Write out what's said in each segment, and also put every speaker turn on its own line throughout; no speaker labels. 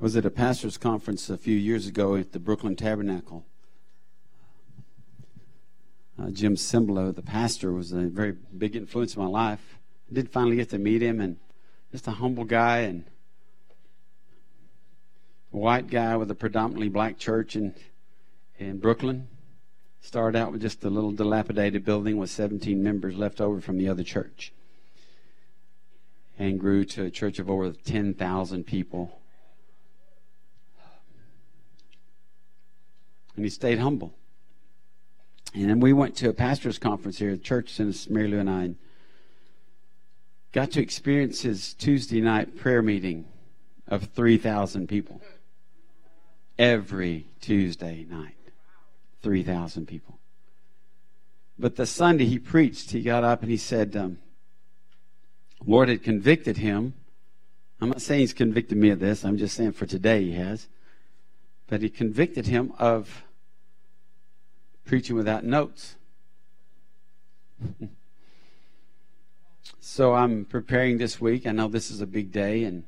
I was at a pastor's conference a few years ago at the Brooklyn Tabernacle. Uh, Jim Cymbala, the pastor, was a very big influence in my life. I did finally get to meet him, and just a humble guy and a white guy with a predominantly black church in in Brooklyn. Started out with just a little dilapidated building with 17 members left over from the other church, and grew to a church of over 10,000 people. And he stayed humble. And then we went to a pastor's conference here at church, since Mary Lou and I, and got to experience his Tuesday night prayer meeting of 3,000 people. Every Tuesday night, 3,000 people. But the Sunday he preached, he got up and he said, um, Lord had convicted him. I'm not saying he's convicted me of this, I'm just saying for today he has. But he convicted him of preaching without notes. so I'm preparing this week. I know this is a big day and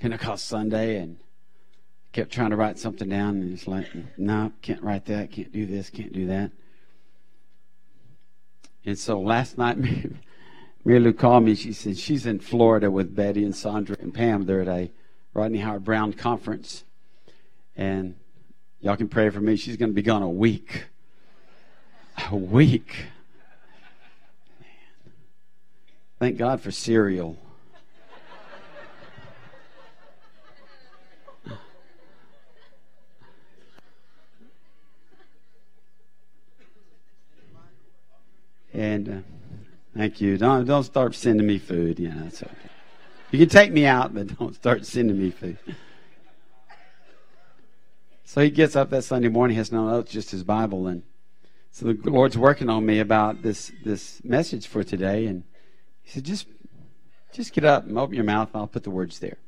Pentecost Sunday and kept trying to write something down and it's like, no, can't write that, can't do this, can't do that. And so last night, Mary Lou called me. She said she's in Florida with Betty and Sandra and Pam. They're at a Rodney Howard-Browne conference. And y'all can pray for me. She's going to be gone a week a week. Man. Thank God for cereal. And uh, thank you. Don't don't start sending me food. Yeah, that's okay. You can take me out, but don't start sending me food. So he gets up that Sunday morning, has no notes, just his Bible, and so the Lord's working on me about this this message for today, and He said, "Just just get up and open your mouth, and I'll put the words there."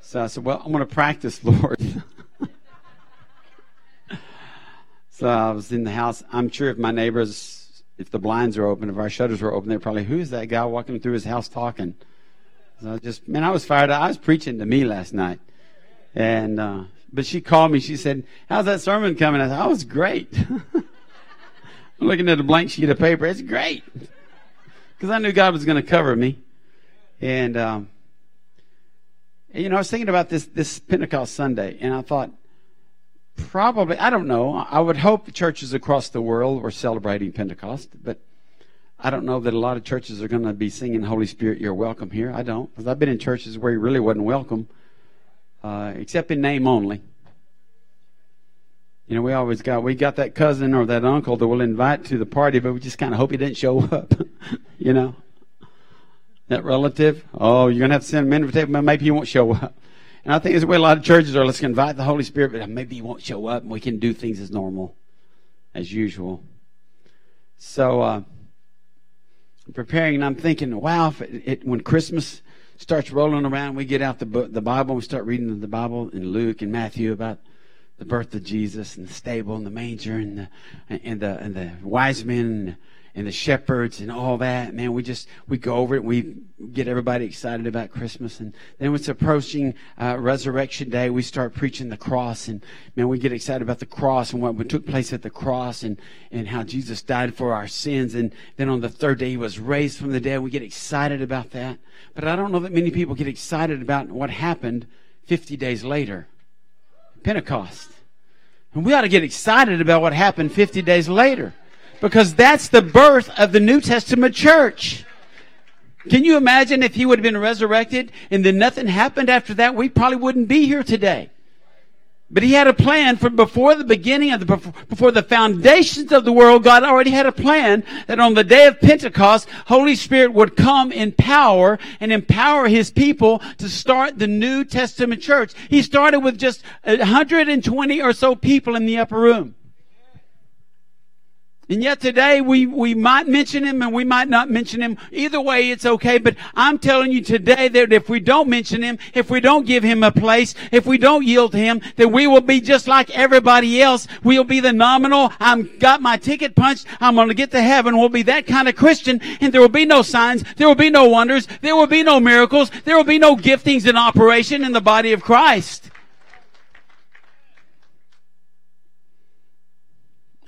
So I said, "Well, I'm going to practice, Lord." so I was in the house. I'm sure if my neighbors, if the blinds are open, if our shutters were open, they're probably, "Who's that guy walking through his house talking?" So I just, man, I was fired up. I was preaching to me last night, and. Uh, but she called me. She said, How's that sermon coming? I said, Oh, it's great. I'm looking at a blank sheet of paper. It's great. Because I knew God was going to cover me. And, um, you know, I was thinking about this, this Pentecost Sunday, and I thought, probably, I don't know. I would hope churches across the world were celebrating Pentecost, but I don't know that a lot of churches are going to be singing Holy Spirit, you're welcome here. I don't. Because I've been in churches where he really wasn't welcome uh, except in name only. You know, we always got we got that cousin or that uncle that we'll invite to the party, but we just kind of hope he didn't show up. you know, that relative. Oh, you're gonna have to send him an invitation, but maybe he won't show up. And I think it's the way a lot of churches are. Let's invite the Holy Spirit, but maybe he won't show up, and we can do things as normal, as usual. So, uh, preparing, and I'm thinking, wow, it, it, when Christmas starts rolling around. We get out the book, the Bible. We start reading the Bible in Luke and Matthew about the birth of Jesus and the stable and the manger and the and the and the wise men and the shepherds and all that. Man, we just we go over it. We get everybody excited about Christmas, and then when it's approaching uh, Resurrection Day, we start preaching the cross, and man, we get excited about the cross and what took place at the cross, and and how Jesus died for our sins, and then on the third day he was raised from the dead. We get excited about that, but I don't know that many people get excited about what happened 50 days later, Pentecost. And we ought to get excited about what happened 50 days later because that's the birth of the New Testament church. Can you imagine if he would have been resurrected and then nothing happened after that? We probably wouldn't be here today. But he had a plan for before the beginning of the, before the foundations of the world, God already had a plan that on the day of Pentecost, Holy Spirit would come in power and empower his people to start the New Testament church. He started with just 120 or so people in the upper room. And yet today we, we might mention him and we might not mention him. Either way, it's okay. But I'm telling you today that if we don't mention him, if we don't give him a place, if we don't yield to him, then we will be just like everybody else. We'll be the nominal. I'm got my ticket punched. I'm going to get to heaven. We'll be that kind of Christian and there will be no signs. There will be no wonders. There will be no miracles. There will be no giftings in operation in the body of Christ.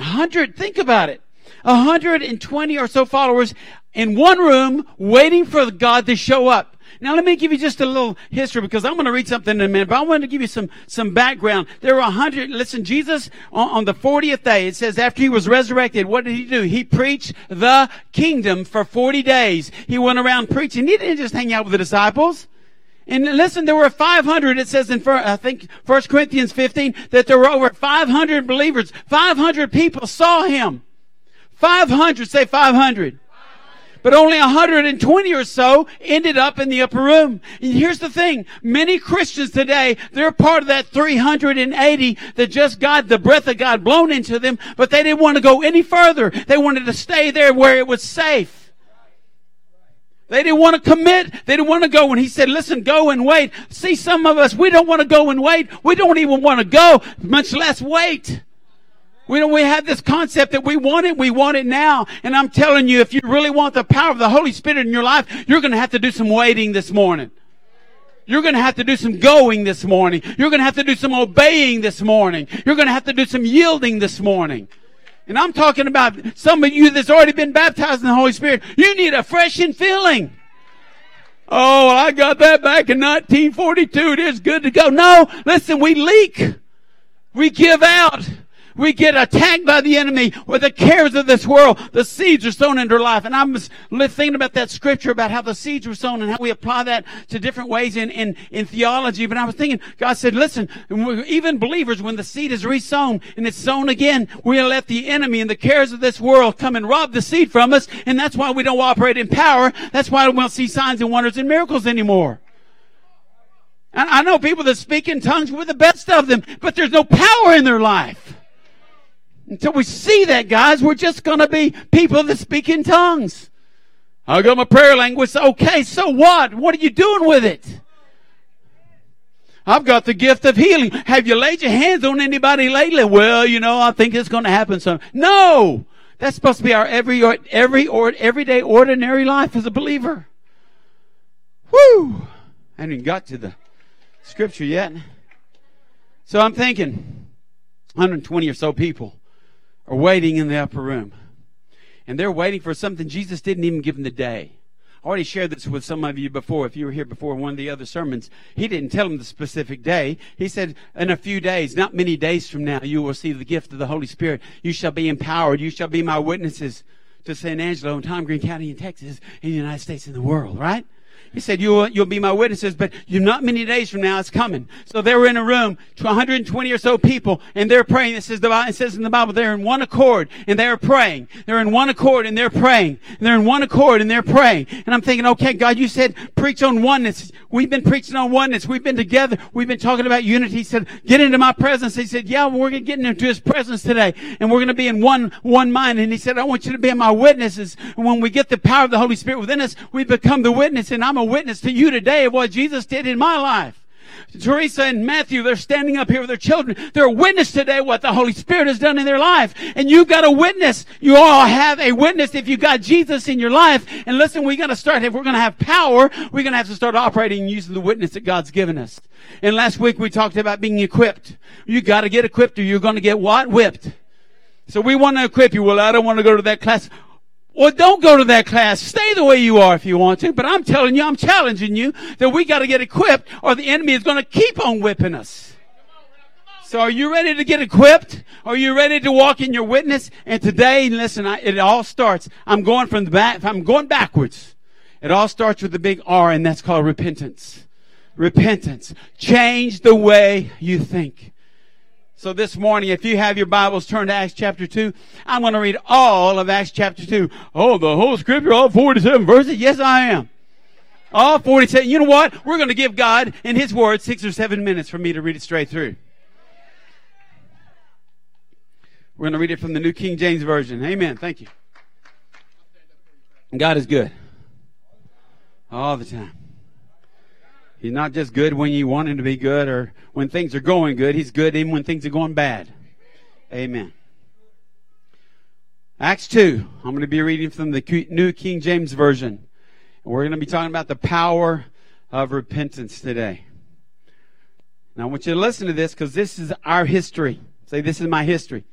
A hundred, think about it. 120 or so followers in one room waiting for God to show up. Now let me give you just a little history because I'm going to read something in a minute, but I want to give you some, some background. There were a hundred, listen, Jesus on, on, the 40th day, it says after he was resurrected, what did he do? He preached the kingdom for 40 days. He went around preaching. He didn't just hang out with the disciples. And listen, there were 500, it says in, I think, 1 Corinthians 15, that there were over 500 believers. 500 people saw him. 500, say 500. But only 120 or so ended up in the upper room. And here's the thing. Many Christians today, they're part of that 380 that just got the breath of God blown into them, but they didn't want to go any further. They wanted to stay there where it was safe. They didn't want to commit. They didn't want to go. And he said, listen, go and wait. See, some of us, we don't want to go and wait. We don't even want to go, much less wait. We don't, we have this concept that we want it, we want it now. And I'm telling you, if you really want the power of the Holy Spirit in your life, you're going to have to do some waiting this morning. You're going to have to do some going this morning. You're going to have to do some obeying this morning. You're going to have to do some yielding this morning. And I'm talking about some of you that's already been baptized in the Holy Spirit. You need a fresh filling. Oh, I got that back in 1942. It is good to go. No, listen, we leak. We give out. We get attacked by the enemy with the cares of this world. The seeds are sown into life. And I was thinking about that scripture about how the seeds were sown and how we apply that to different ways in, in, in theology. But I was thinking, God said, listen, even believers, when the seed is resown and it's sown again, we'll let the enemy and the cares of this world come and rob the seed from us. And that's why we don't operate in power. That's why we don't see signs and wonders and miracles anymore. And I know people that speak in tongues, we're the best of them, but there's no power in their life. Until we see that, guys, we're just going to be people that speak in tongues. I got my prayer language. Okay, so what? What are you doing with it? I've got the gift of healing. Have you laid your hands on anybody lately? Well, you know, I think it's going to happen soon. No! That's supposed to be our every, every, or, everyday ordinary life as a believer. Woo! I haven't even got to the scripture yet. So I'm thinking, 120 or so people are waiting in the upper room. And they're waiting for something Jesus didn't even give them the day. I already shared this with some of you before. If you were here before one of the other sermons, he didn't tell them the specific day. He said, in a few days, not many days from now, you will see the gift of the Holy Spirit. You shall be empowered. You shall be my witnesses to San Angelo and Tom Green County in Texas, in the United States, and the world, right? He said, you'll, you'll be my witnesses, but you're not many days from now, it's coming. So they were in a room, to 120 or so people, and they're praying. It says, the, it says in the Bible, they're in one accord, and they're praying. They're in one accord, and they're praying. And they're in one accord, and they're praying. And I'm thinking, okay, God, you said preach on oneness. We've been preaching on oneness. We've been together. We've been talking about unity. He said, get into my presence. He said, yeah, we're going to get into his presence today, and we're going to be in one, one mind. And he said, I want you to be my witnesses. And when we get the power of the Holy Spirit within us, we become the witness, and I'm a witness to you today of what Jesus did in my life. Teresa and Matthew, they're standing up here with their children. They're a witness today what the Holy Spirit has done in their life. And you've got a witness. You all have a witness if you got Jesus in your life. And listen, we got to start, if we're going to have power, we're going to have to start operating using the witness that God's given us. And last week we talked about being equipped. You got to get equipped or you're going to get what? Whipped. So we want to equip you. Well, I don't want to go to that class. Well, don't go to that class. Stay the way you are if you want to. But I'm telling you, I'm challenging you that we got to get equipped or the enemy is going to keep on whipping us. So are you ready to get equipped? Are you ready to walk in your witness? And today, listen, I, it all starts. I'm going from the back, I'm going backwards. It all starts with the big R and that's called repentance. Repentance. Change the way you think. So this morning, if you have your Bibles, turned to Acts chapter 2. I'm going to read all of Acts chapter 2. Oh, the whole scripture, all 47 verses? Yes, I am. All 47. You know what? We're going to give God, in His Word, six or seven minutes for me to read it straight through. We're going to read it from the New King James Version. Amen. Thank you. God is good. All the time. He's not just good when you want him to be good or when things are going good. He's good even when things are going bad. Amen. Acts 2. I'm going to be reading from the New King James Version. And We're going to be talking about the power of repentance today. Now I want you to listen to this because this is our history. Say, this is my history.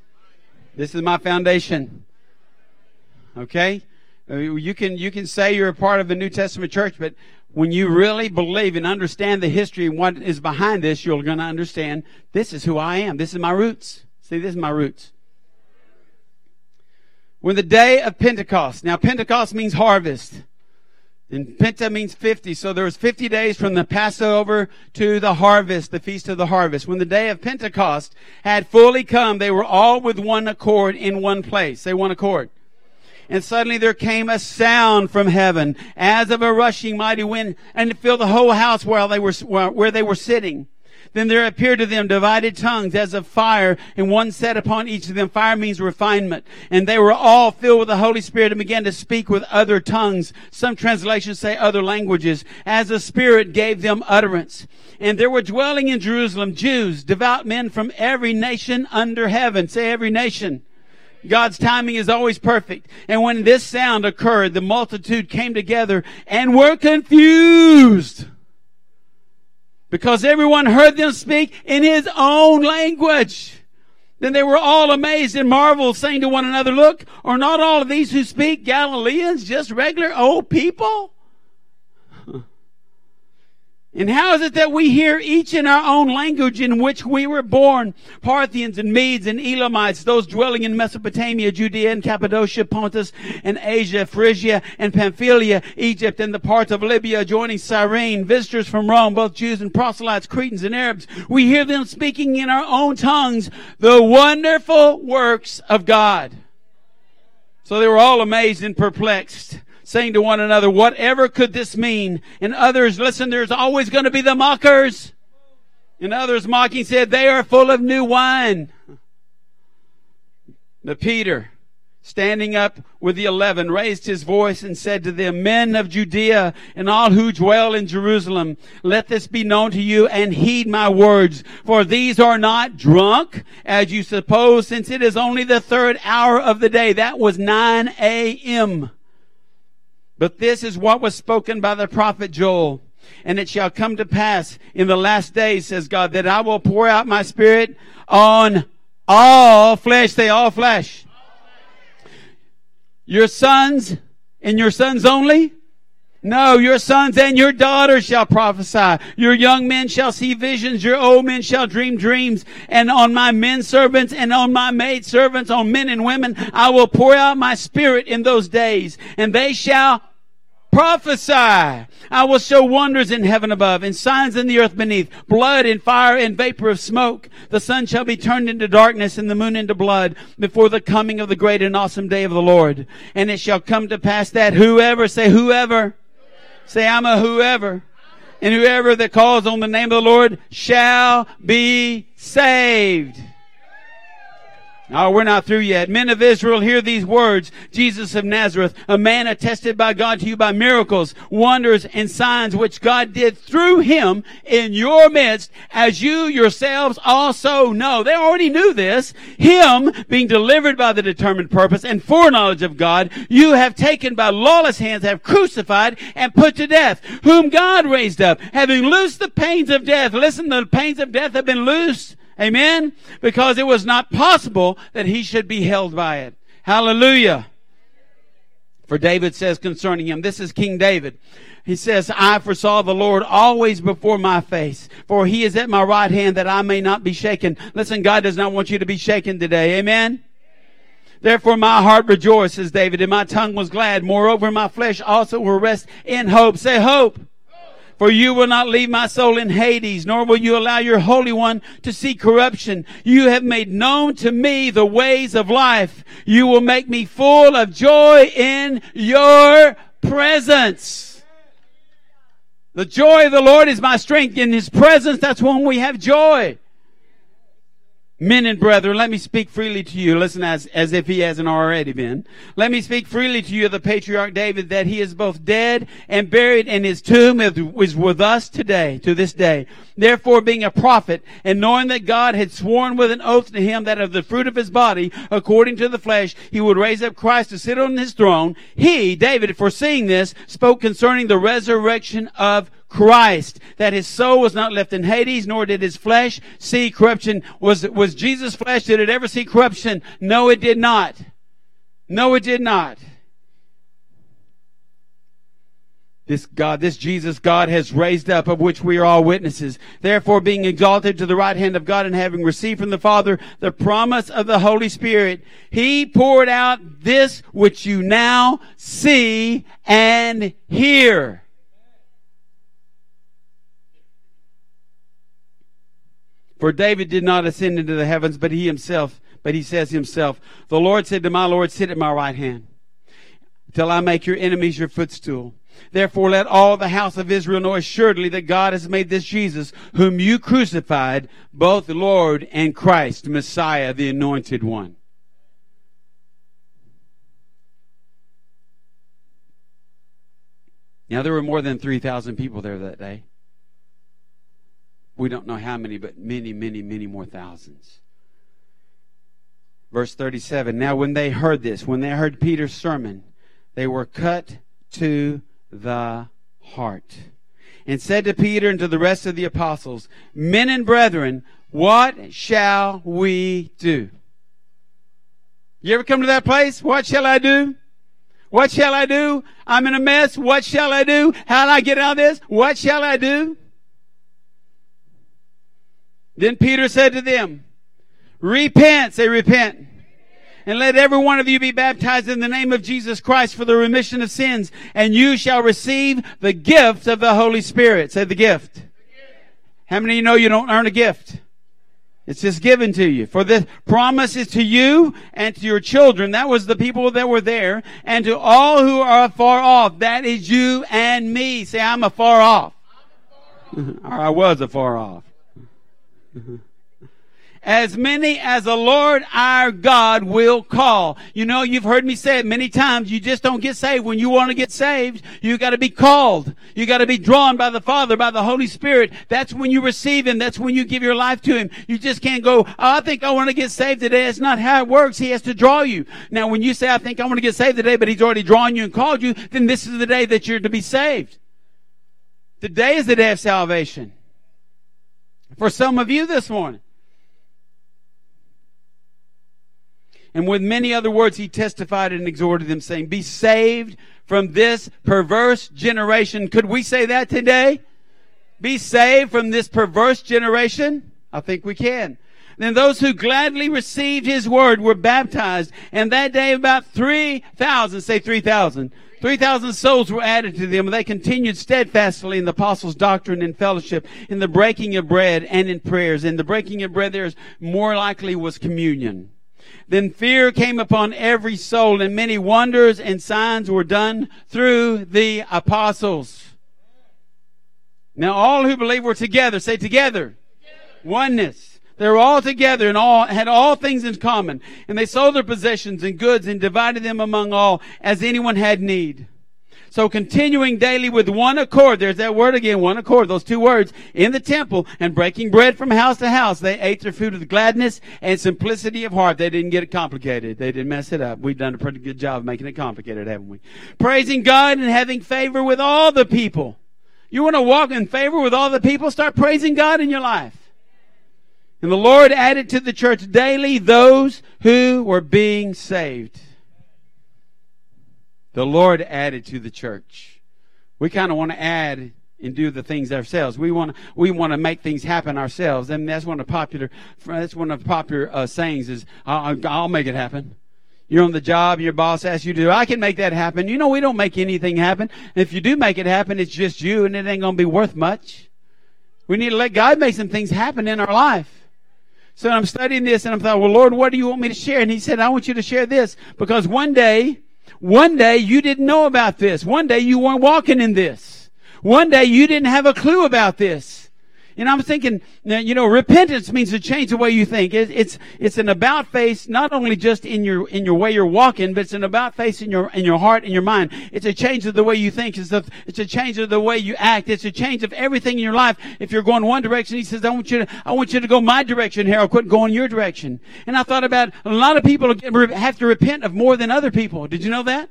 This is my foundation. Okay? Uh, you can, you can say you're a part of the New Testament church, but when you really believe and understand the history and what is behind this, you're going to understand this is who I am. This is my roots. See, this is my roots. When the day of Pentecost, now Pentecost means harvest. And Penta means 50. So there was 50 days from the Passover to the harvest, the feast of the harvest. When the day of Pentecost had fully come, they were all with one accord in one place. Say one accord. And suddenly there came a sound from heaven as of a rushing mighty wind and it filled the whole house they were, where they were sitting. Then there appeared to them divided tongues as of fire, and one set upon each of them. Fire means refinement. And they were all filled with the Holy Spirit and began to speak with other tongues. Some translations say other languages, as the Spirit gave them utterance. And there were dwelling in Jerusalem Jews, devout men from every nation under heaven. Say every nation. God's timing is always perfect. And when this sound occurred, the multitude came together and were confused because everyone heard them speak in his own language. Then they were all amazed and marveled, saying to one another, Look, are not all of these who speak Galileans just regular old people? And how is it that we hear each in our own language in which we were born? Parthians and Medes and Elamites, those dwelling in Mesopotamia, Judea and Cappadocia, Pontus and Asia, Phrygia and Pamphylia, Egypt and the parts of Libya adjoining Cyrene, visitors from Rome, both Jews and proselytes, Cretans and Arabs. We hear them speaking in our own tongues the wonderful works of God. So they were all amazed and perplexed saying to one another, whatever could this mean? And others, listen, there's always going to be the mockers. And others mocking said, they are full of new wine. But Peter, standing up with the eleven, raised his voice and said to them, Men of Judea and all who dwell in Jerusalem, let this be known to you and heed my words. For these are not drunk, as you suppose, since it is only the third hour of the day. That was 9 a.m. But this is what was spoken by the prophet Joel. And it shall come to pass in the last days, says God, that I will pour out my spirit on all flesh. Say all flesh. Your sons and your sons only? No, your sons and your daughters shall prophesy. Your young men shall see visions. Your old men shall dream dreams. And on my men servants and on my maid servants, on men and women, I will pour out my spirit in those days. And they shall prophesy. I will show wonders in heaven above and signs in the earth beneath, blood and fire and vapor of smoke. The sun shall be turned into darkness and the moon into blood before the coming of the great and awesome day of the Lord. And it shall come to pass that whoever, say whoever, Say, I'm a whoever. And whoever that calls on the name of the Lord shall be saved. Oh, we're not through yet. Men of Israel, hear these words. Jesus of Nazareth, a man attested by God to you by miracles, wonders, and signs which God did through him in your midst, as you yourselves also know. They already knew this. Him being delivered by the determined purpose and foreknowledge of God, you have taken by lawless hands, have crucified and put to death, whom God raised up, having loosed the pains of death. Listen, the pains of death have been loosed Amen? Because it was not possible that he should be held by it. Hallelujah. For David says concerning him, this is King David. He says, I foresaw the Lord always before my face, for he is at my right hand that I may not be shaken. Listen, God does not want you to be shaken today. Amen? Therefore my heart rejoices, David, and my tongue was glad. Moreover, my flesh also will rest in hope. Say hope. For you will not leave my soul in Hades, nor will you allow your Holy One to see corruption. You have made known to me the ways of life. You will make me full of joy in your presence. The joy of the Lord is my strength. In His presence, that's when we have joy. Men and brethren, let me speak freely to you. Listen as, as if he hasn't already been. Let me speak freely to you of the patriarch David that he is both dead and buried and his tomb is with us today, to this day. Therefore being a prophet and knowing that God had sworn with an oath to him that of the fruit of his body, according to the flesh, he would raise up Christ to sit on his throne. He, David, foreseeing this, spoke concerning the resurrection of Christ, that his soul was not left in Hades, nor did his flesh see corruption. Was, was Jesus' flesh, did it ever see corruption? No, it did not. No, it did not. This God, this Jesus God has raised up, of which we are all witnesses. Therefore, being exalted to the right hand of God and having received from the Father the promise of the Holy Spirit, He poured out this which you now see and hear. For David did not ascend into the heavens, but he himself, but he says himself, the Lord said to my Lord, sit at my right hand till I make your enemies your footstool. Therefore let all the house of Israel know assuredly that God has made this Jesus, whom you crucified, both Lord and Christ, Messiah, the anointed one. Now there were more than 3,000 people there that day. We don't know how many, but many, many, many more thousands. Verse 37 Now, when they heard this, when they heard Peter's sermon, they were cut to the heart and said to Peter and to the rest of the apostles, Men and brethren, what shall we do? You ever come to that place? What shall I do? What shall I do? I'm in a mess. What shall I do? How do I get out of this? What shall I do? Then Peter said to them, Repent, say repent. And let every one of you be baptized in the name of Jesus Christ for the remission of sins, and you shall receive the gift of the Holy Spirit. Say the gift. How many of you know you don't earn a gift? It's just given to you. For the promise is to you and to your children. That was the people that were there. And to all who are far off. That is you and me. Say, I'm afar off. or I was afar off. Mm-hmm. As many as the Lord our God will call. You know, you've heard me say it many times. You just don't get saved when you want to get saved. You gotta be called. You gotta be drawn by the Father, by the Holy Spirit. That's when you receive Him. That's when you give your life to Him. You just can't go, oh, I think I want to get saved today. That's not how it works. He has to draw you. Now, when you say, I think I want to get saved today, but He's already drawn you and called you, then this is the day that you're to be saved. Today is the day of salvation for some of you this morning. And with many other words, he testified and exhorted them, saying, Be saved from this perverse generation. Could we say that today? Be saved from this perverse generation? I think we can. Then those who gladly received his word were baptized, and that day about 3,000, say 3,000, 3,000 souls were added to them, and they continued steadfastly in the apostles' doctrine and fellowship, in the breaking of bread and in prayers. In the breaking of bread, there's more likely was communion. Then fear came upon every soul, and many wonders and signs were done through the apostles. Now all who believe were together. Say together. together. Oneness. They were all together and all had all things in common. And they sold their possessions and goods and divided them among all as anyone had need. So continuing daily with one accord, there's that word again, one accord, those two words, in the temple and breaking bread from house to house, they ate their food with gladness and simplicity of heart. They didn't get it complicated. They didn't mess it up. We've done a pretty good job of making it complicated, haven't we? Praising God and having favor with all the people. You want to walk in favor with all the people? Start praising God in your life. And the Lord added to the church daily those who were being saved. The Lord added to the church. We kind of want to add and do the things ourselves. We want to, we want to make things happen ourselves, and that's one of the popular that's one of the popular uh, sayings is I'll, I'll make it happen. You're on the job, your boss asks you to do. I can make that happen. You know, we don't make anything happen. If you do make it happen, it's just you, and it ain't to be worth much. We need to let God make some things happen in our life. So I'm studying this and I'm thought, well, Lord, what do you want me to share? And he said, I want you to share this because one day, one day you didn't know about this. One day you weren't walking in this. One day you didn't have a clue about this. And I'm thinking, you know, repentance means to change the way you think. It, it's, it's an about face, not only just in your, in your way you're walking, but it's an about face in your, in your heart and your mind. It's a change of the way you think. It's a, it's a change of the way you act. It's a change of everything in your life. If you're going one direction, he says, I want you to, I want you to go my direction, Harold. Quit going your direction. And I thought about a lot of people have to repent of more than other people. Did you know that?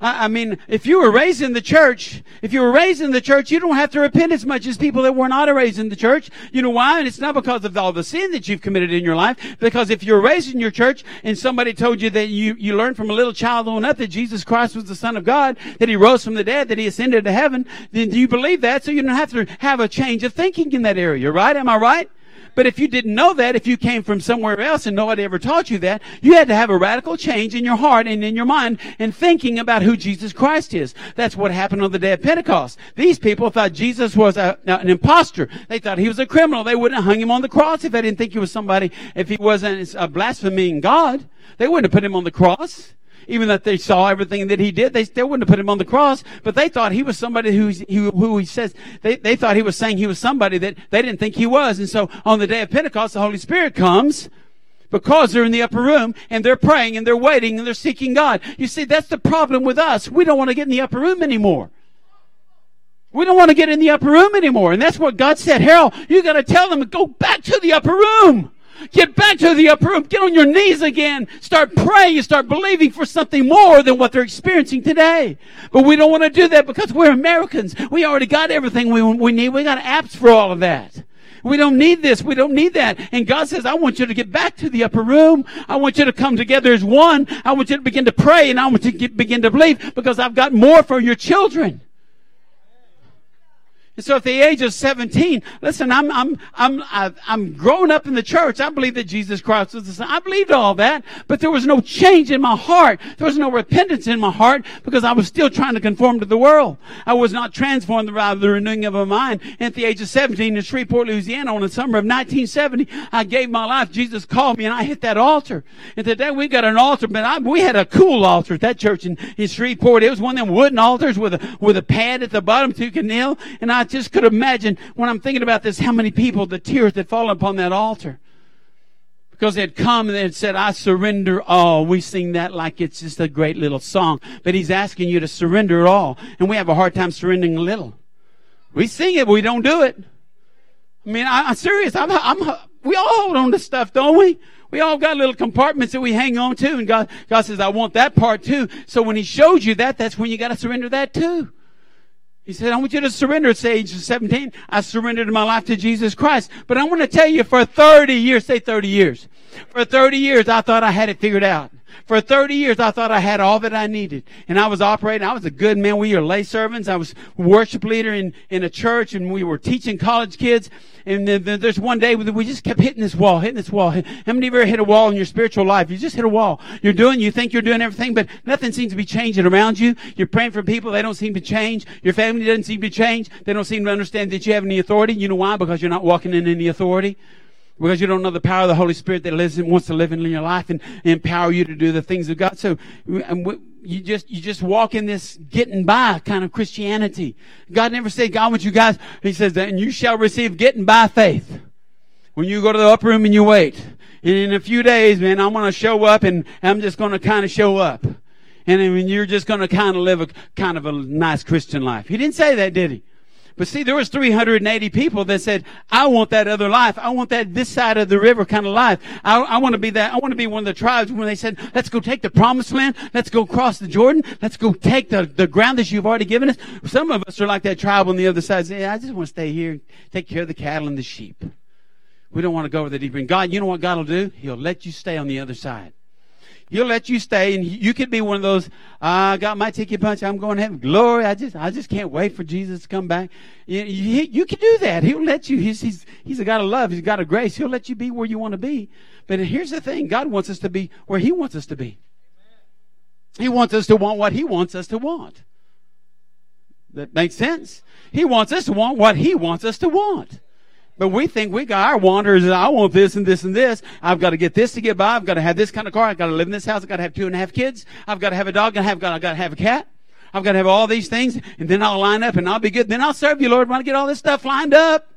I, mean, if you were raised in the church, if you were raised in the church, you don't have to repent as much as people that were not raised in the church. You know why? And it's not because of all the sin that you've committed in your life, because if you're raised in your church and somebody told you that you, you learned from a little child on up that Jesus Christ was the Son of God, that He rose from the dead, that He ascended to heaven, then do you believe that, so you don't have to have a change of thinking in that area, right? Am I right? But if you didn't know that, if you came from somewhere else and nobody ever taught you that, you had to have a radical change in your heart and in your mind and thinking about who Jesus Christ is. That's what happened on the day of Pentecost. These people thought Jesus was a, an impostor. They thought he was a criminal. They wouldn't have hung him on the cross if they didn't think he was somebody, if he wasn't a blaspheming God. They wouldn't have put him on the cross even that they saw everything that he did, they still wouldn't have put him on the cross, but they thought he was somebody who, who, who he says, they, they thought he was saying he was somebody that they didn't think he was. And so on the day of Pentecost, the Holy Spirit comes, because they're in the upper room and they're praying and they're waiting and they're seeking God. You see, that's the problem with us. We don't want to get in the upper room anymore. We don't want to get in the upper room anymore. And that's what God said. Harold, you got to tell them to go back to the upper room. Get back to the upper room. Get on your knees again. Start praying start believing for something more than what they're experiencing today. But we don't want to do that because we're Americans. We already got everything we, we need. We got apps for all of that. We don't need this. We don't need that. And God says, I want you to get back to the upper room. I want you to come together as one. I want you to begin to pray and I want you to get, begin to believe because I've got more for your children. And so at the age of 17, listen, I'm, I'm, I'm, I'm growing up in the church. I believe that Jesus Christ was the Son. I believed all that, but there was no change in my heart. There was no repentance in my heart because I was still trying to conform to the world. I was not transformed by the renewing of my mind. And at the age of 17 in Shreveport, Louisiana, on the summer of 1970, I gave my life. Jesus called me and I hit that altar. And today we've got an altar, but I, we had a cool altar at that church in, in Shreveport. It was one of them wooden altars with a, with a pad at the bottom can kneel. And I just could imagine when I'm thinking about this, how many people, the tears that fall upon that altar. Because they had come and they had said, I surrender all. We sing that like it's just a great little song. But he's asking you to surrender all. And we have a hard time surrendering a little. We sing it, but we don't do it. I mean, I, am serious. I'm, I'm, we all hold on to stuff, don't we? We all got little compartments that we hang on to, and God, God says, I want that part too. So when He shows you that, that's when you got to surrender that too. He said, I want you to surrender at age of 17. I surrendered my life to Jesus Christ. But I want to tell you for 30 years, say 30 years. For 30 years, I thought I had it figured out. For 30 years, I thought I had all that I needed. And I was operating. I was a good man. We were lay servants. I was worship leader in, in a church and we were teaching college kids. And then, then there's one day we just kept hitting this wall, hitting this wall. How many of you ever hit a wall in your spiritual life? You just hit a wall. You're doing, you think you're doing everything, but nothing seems to be changing around you. You're praying for people. They don't seem to change. Your family doesn't seem to change. They don't seem to understand that you have any authority. You know why? Because you're not walking in any authority because you don't know the power of the Holy Spirit that lives and wants to live in your life and, empower you to do the things of God. So you just you just walk in this getting by kind of Christianity. God never said, God wants you guys. He says that, and you shall receive getting by faith. When you go to the upper room and you wait, and in a few days, man, I'm going to show up and I'm just going to kind of show up. And I mean, you're just going to kind of live a kind of a nice Christian life. He didn't say that, did he? But see, there was 380 people that said, I want that other life. I want that this side of the river kind of life. I, I want to be that. I want to be one of the tribes when they said, let's go take the promised land. Let's go cross the Jordan. Let's go take the, the ground that you've already given us. Some of us are like that tribe on the other side. Say, I just want to stay here and take care of the cattle and the sheep. We don't want to go over the deep end. God, you know what God will do? He'll let you stay on the other side. He'll let you stay, and you could be one of those. Ah, I got my ticket punch. I'm going to heaven. Glory! I just, I just can't wait for Jesus to come back. You, you, you can do that. He'll let you. He's, he's, he's a God of love. He's a God of grace. He'll let you be where you want to be. But here's the thing: God wants us to be where He wants us to be. He wants us to want what He wants us to want. That makes sense. He wants us to want what He wants us to want. But we think we got our wanders. I want this and this and this. I've got to get this to get by. I've got to have this kind of car. I've got to live in this house. I've got to have two and a half kids. I've got to have a dog. I've got, I've got to have a cat. I've got to have all these things and then I'll line up and I'll be good. Then I'll serve you, Lord, when I get all this stuff lined up.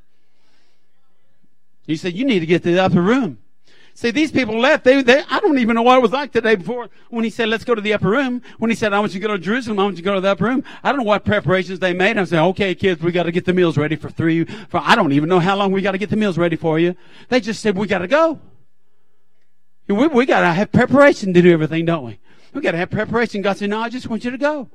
He said, you need to get to the upper room. See, these people left. They, they, I don't even know what it was like the day before when he said, let's go to the upper room. When he said, I want you to go to Jerusalem, I want you to go to the upper room. I don't know what preparations they made. I'm saying, okay, kids, we got to get the meals ready for three, for, I don't even know how long we got to get the meals ready for you. They just said, we got to go. We, we got to have preparation to do everything, don't we? We got to have preparation. God said, no, I just want you to go.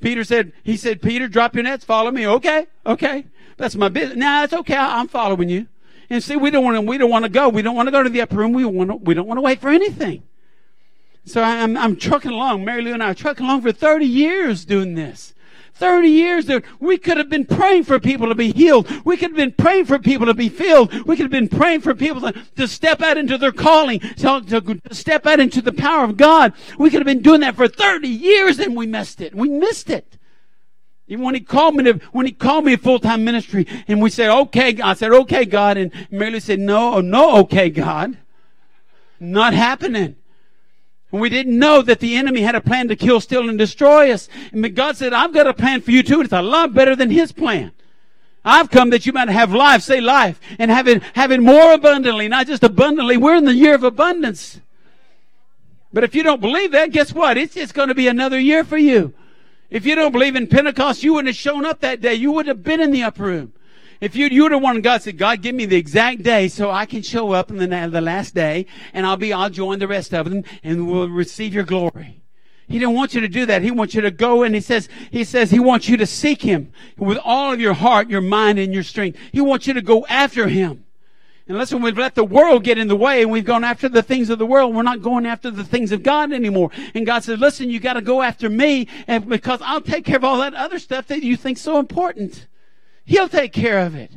Peter said, he said, Peter, drop your nets, follow me. Okay, okay. That's my business. Nah, it's okay. I'm following you. And see, we don't want to, we don't want to go. We don't want to go to the upper room. We want to, we don't want to wait for anything. So I'm, I'm trucking along. Mary Lou and I are trucking along for 30 years doing this. 30 years that we could have been praying for people to be healed. We could have been praying for people to be filled. We could have been praying for people to, to step out into their calling, to, to, to step out into the power of God. We could have been doing that for 30 years and we missed it. We missed it. Even when he called me to, when he called me a full-time ministry and we said, okay, I said, okay, God. And Mary said, no, oh, no, okay, God. Not happening. And we didn't know that the enemy had a plan to kill, steal, and destroy us. And God said, I've got a plan for you too. It's a lot better than his plan. I've come that you might have life, say life, and have it, have it more abundantly, not just abundantly. We're in the year of abundance. But if you don't believe that, guess what? It's, it's going to be another year for you. If you don't believe in Pentecost, you wouldn't have shown up that day. You wouldn't have been in the upper room. If you, you would have wanted God said, God, give me the exact day so I can show up in the, the last day and I'll be, I'll join the rest of them and we'll receive your glory. He didn't want you to do that. He wants you to go and he says, he says he wants you to seek him with all of your heart, your mind, and your strength. He wants you to go after him. And listen, we've let the world get in the way and we've gone after the things of the world. We're not going after the things of God anymore. And God says, listen, you got to go after me and because I'll take care of all that other stuff that you think so important. He'll take care of it.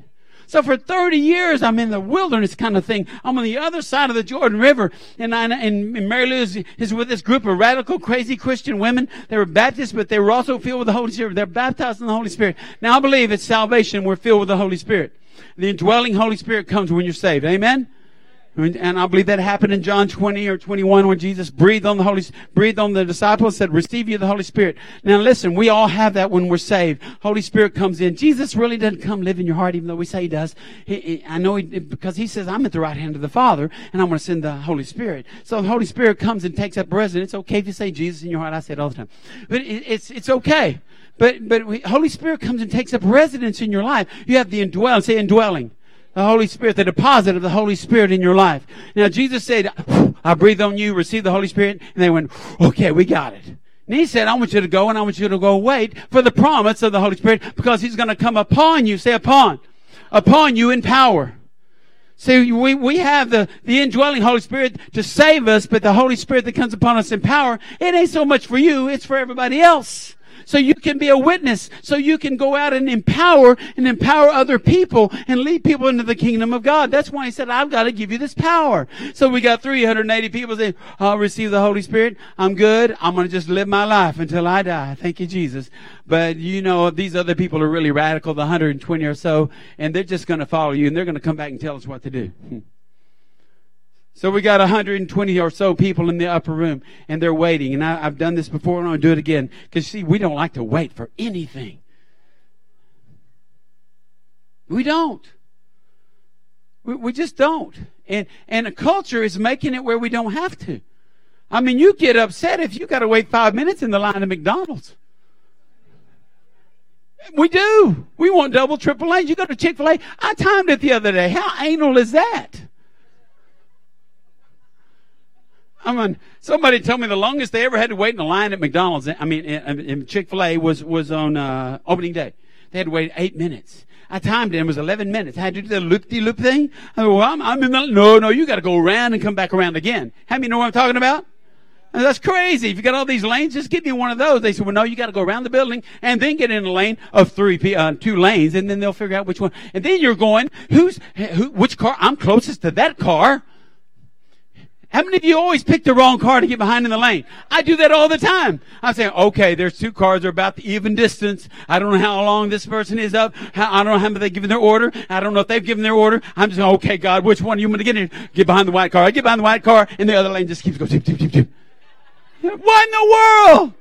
So for 30 years, I'm in the wilderness kind of thing. I'm on the other side of the Jordan River, and I, and Mary Lou is, is with this group of radical, crazy Christian women. They were Baptists, but they were also filled with the Holy Spirit. They're baptized in the Holy Spirit. Now I believe it's salvation. We're filled with the Holy Spirit. The indwelling Holy Spirit comes when you're saved. Amen? And I believe that happened in John 20 or 21 when Jesus breathed on the Holy, breathed on the disciples, said, receive you the Holy Spirit. Now listen, we all have that when we're saved. Holy Spirit comes in. Jesus really doesn't come live in your heart, even though we say he does. He, he, I know he, because he says, I'm at the right hand of the Father, and I'm going to send the Holy Spirit. So the Holy Spirit comes and takes up residence. It's okay if you say Jesus in your heart. I say it all the time. But it, it's, it's okay. But, but Holy Spirit comes and takes up residence in your life. You have the indwelling, say indwelling the Holy Spirit, the deposit of the Holy Spirit in your life. Now Jesus said, I breathe on you, receive the Holy Spirit. And they went, okay, we got it. And he said, I want you to go and I want you to go wait for the promise of the Holy Spirit because he's going to come upon you. Say upon. Upon you in power. See, we, we have the, the indwelling Holy Spirit to save us, but the Holy Spirit that comes upon us in power, it ain't so much for you, it's for everybody else so you can be a witness, so you can go out and empower and empower other people and lead people into the kingdom of God. That's why he said, I've got to give you this power. So we got 380 people saying, I'll receive the Holy Spirit. I'm good. I'm going to just live my life until I die. Thank you, Jesus. But you know, these other people are really radical, the 120 or so, and they're just going to follow you and they're going to come back and tell us what to do. So we got 120 or so people in the upper room and they're waiting. And I, have done this before and I'll do it again. Cause see, we don't like to wait for anything. We don't. We, we just don't. And, and a culture is making it where we don't have to. I mean, you get upset if you got to wait five minutes in the line at McDonald's. We do. We want double, triple lanes. You go to Chick-fil-A. I timed it the other day. How anal is that? I mean, somebody told me the longest they ever had to wait in a line at McDonald's, I mean, in, in Chick-fil-A was, was on, uh, opening day. They had to wait eight minutes. I timed it. It was 11 minutes. I had to do the loop-de-loop thing. I well, I'm, I'm in the, no, no, you got to go around and come back around again. How many know what I'm talking about? That's crazy. If you got all these lanes, just give me one of those. They said, well, no, you got to go around the building and then get in a lane of three, uh, two lanes, and then they'll figure out which one. And then you're going, who's, who, which car? I'm closest to that car. How many of you always pick the wrong car to get behind in the lane? I do that all the time. I'm saying, okay, there's two cars are about the even distance. I don't know how long this person is up. I don't know how many they've given their order. I don't know if they've given their order. I'm just, going, okay, God, which one are you going to get in? Get behind the white car. I get behind the white car and the other lane just keeps going, What in the world?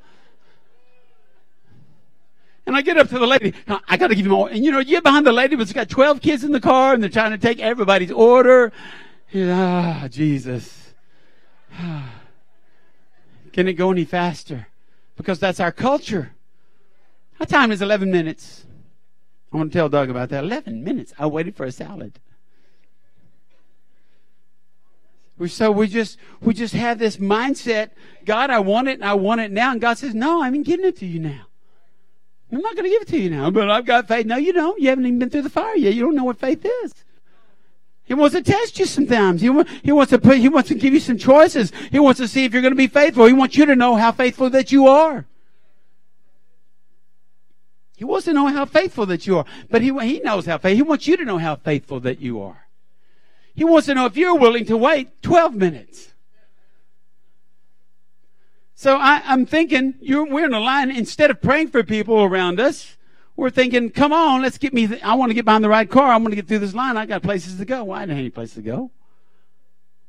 And I get up to the lady. I got to give you more. And you know, you get behind the lady, but she's got 12 kids in the car and they're trying to take everybody's order. Ah, Jesus. Can it go any faster? Because that's our culture. Our time is 11 minutes. I want to tell Doug about that. 11 minutes. I waited for a salad. We so we just we just have this mindset. God, I want it, and I want it now. And God says, No, I'm giving it to you now. I'm not going to give it to you now, but I've got faith. No, you don't. You haven't even been through the fire yet. You don't know what faith is. He wants to test you sometimes. He, he wants to put, he wants to give you some choices. He wants to see if you're going to be faithful. He wants you to know how faithful that you are. He wants to know how faithful that you are. But he, he knows how faithful. He wants you to know how faithful that you are. He wants to know if you're willing to wait 12 minutes. So I, am thinking we're in a line instead of praying for people around us. We're thinking, come on, let's get me. Th- I want to get behind the right car. I want to get through this line. I got places to go. Well, I don't have any place to go.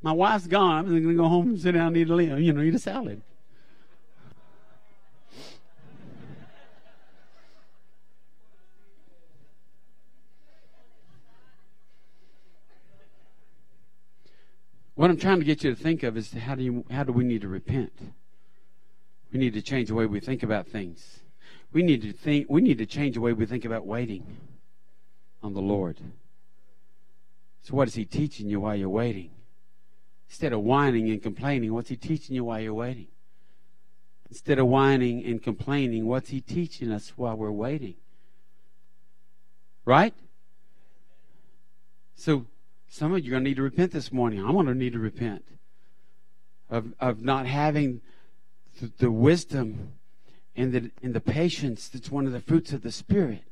My wife's gone. I'm going to go home and sit down and eat a, you know, eat a salad. What I'm trying to get you to think of is how do you, how do we need to repent? We need to change the way we think about things. We need to think we need to change the way we think about waiting on the Lord. So what is he teaching you while you're waiting? Instead of whining and complaining, what's he teaching you while you're waiting? Instead of whining and complaining, what's he teaching us while we're waiting? Right? So some of you are going to need to repent this morning. I'm going to need to repent of, of not having the, the wisdom and the, and the patience that's one of the fruits of the Spirit.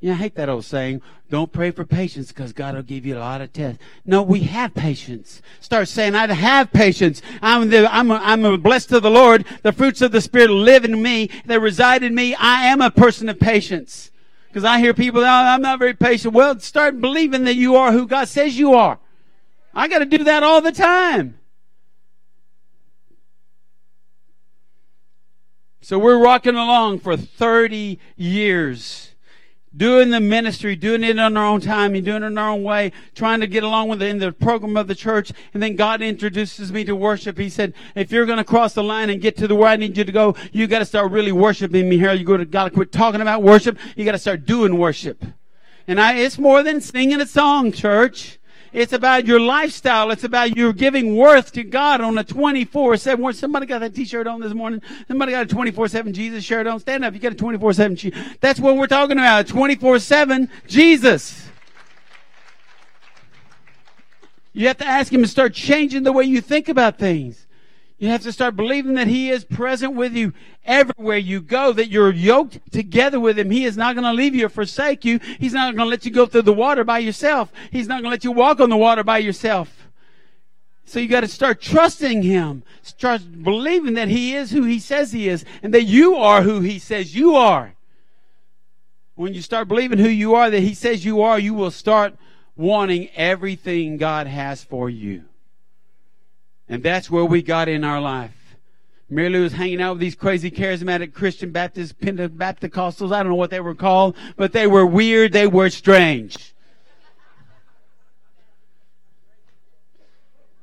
Yeah, I hate that old saying, don't pray for patience because God will give you a lot of tests. No, we have patience. Start saying, I have patience. I'm, the, I'm, a, I'm a blessed of the Lord. The fruits of the Spirit live in me. They reside in me. I am a person of patience. Because I hear people, oh, I'm not very patient. Well, start believing that you are who God says you are. I got to do that all the time. So we're rocking along for 30 years doing the ministry, doing it on our own time and doing it in our own way, trying to get along with it in the program of the church. And then God introduces me to worship. He said, if you're going to cross the line and get to the where I need you to go, you got to start really worshiping me here. You got to quit talking about worship. You got to start doing worship. And I, it's more than singing a song, church. It's about your lifestyle. It's about your giving worth to God on a 24-7. Somebody got that t-shirt on this morning. Somebody got a 24-7 Jesus shirt on. Stand up. You got a 24-7. That's what we're talking about. 24-7 Jesus. You have to ask him to start changing the way you think about things. You have to start believing that He is present with you everywhere you go, that you're yoked together with Him. He is not going to leave you or forsake you. He's not going to let you go through the water by yourself. He's not going to let you walk on the water by yourself. So you got to start trusting Him. Start believing that He is who He says He is and that you are who He says you are. When you start believing who you are, that He says you are, you will start wanting everything God has for you. And that's where we got in our life. Mary Lou was hanging out with these crazy charismatic Christian Baptist, Pentecostals. I don't know what they were called, but they were weird. They were strange.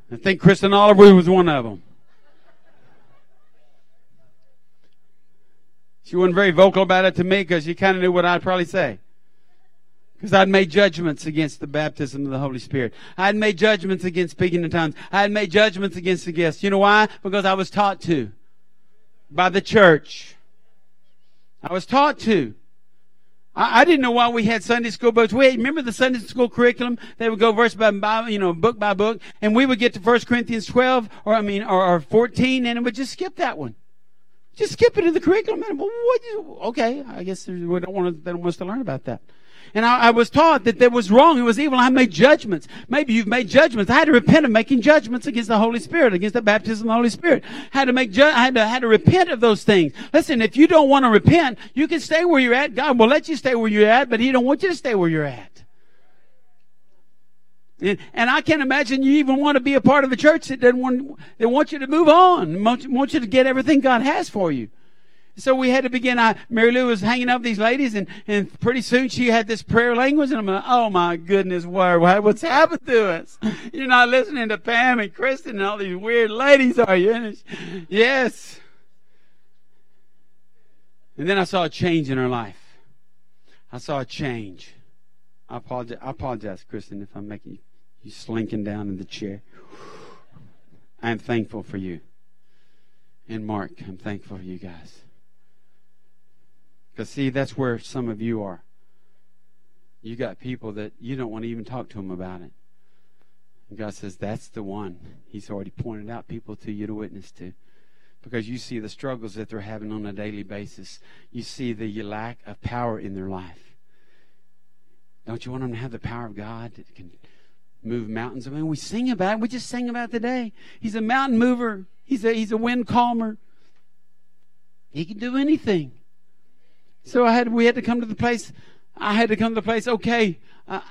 I think Kristen Oliver was one of them. She wasn't very vocal about it to me because she kind of knew what I'd probably say. Because I'd made judgments against the baptism of the Holy Spirit. I'd made judgments against speaking in tongues. I had made judgments against the gifts. You know why? Because I was taught to. By the church. I was taught to. I, I didn't know why we had Sunday school books. We remember the Sunday school curriculum. They would go verse by, by you know, book by book, and we would get to 1 Corinthians 12, or I mean, or, or 14, and it would just skip that one. Just skip it in the curriculum. And, well, what? Okay, I guess we don't want to, they don't want us to learn about that. And I, I, was taught that that was wrong. It was evil. I made judgments. Maybe you've made judgments. I had to repent of making judgments against the Holy Spirit, against the baptism of the Holy Spirit. I had to make, ju- I had to, had to repent of those things. Listen, if you don't want to repent, you can stay where you're at. God will let you stay where you're at, but He don't want you to stay where you're at. And, and I can't imagine you even want to be a part of a church that doesn't want, that wants you to move on, wants you to get everything God has for you. So we had to begin. I, Mary Lou was hanging up these ladies, and, and pretty soon she had this prayer language, and I'm like, oh my goodness, what, what's happened to us? You're not listening to Pam and Kristen and all these weird ladies, are you? And yes. And then I saw a change in her life. I saw a change. I apologize, I apologize, Kristen, if I'm making you slinking down in the chair. I'm thankful for you. And Mark, I'm thankful for you guys. Because, see, that's where some of you are. You got people that you don't want to even talk to them about it. And God says, that's the one. He's already pointed out people to you to witness to. Because you see the struggles that they're having on a daily basis. You see the lack of power in their life. Don't you want them to have the power of God that can move mountains? I mean, we sing about it. We just sang about it today. He's a mountain mover. He's a, he's a wind calmer. He can do anything. So I had, we had to come to the place, I had to come to the place, okay, uh,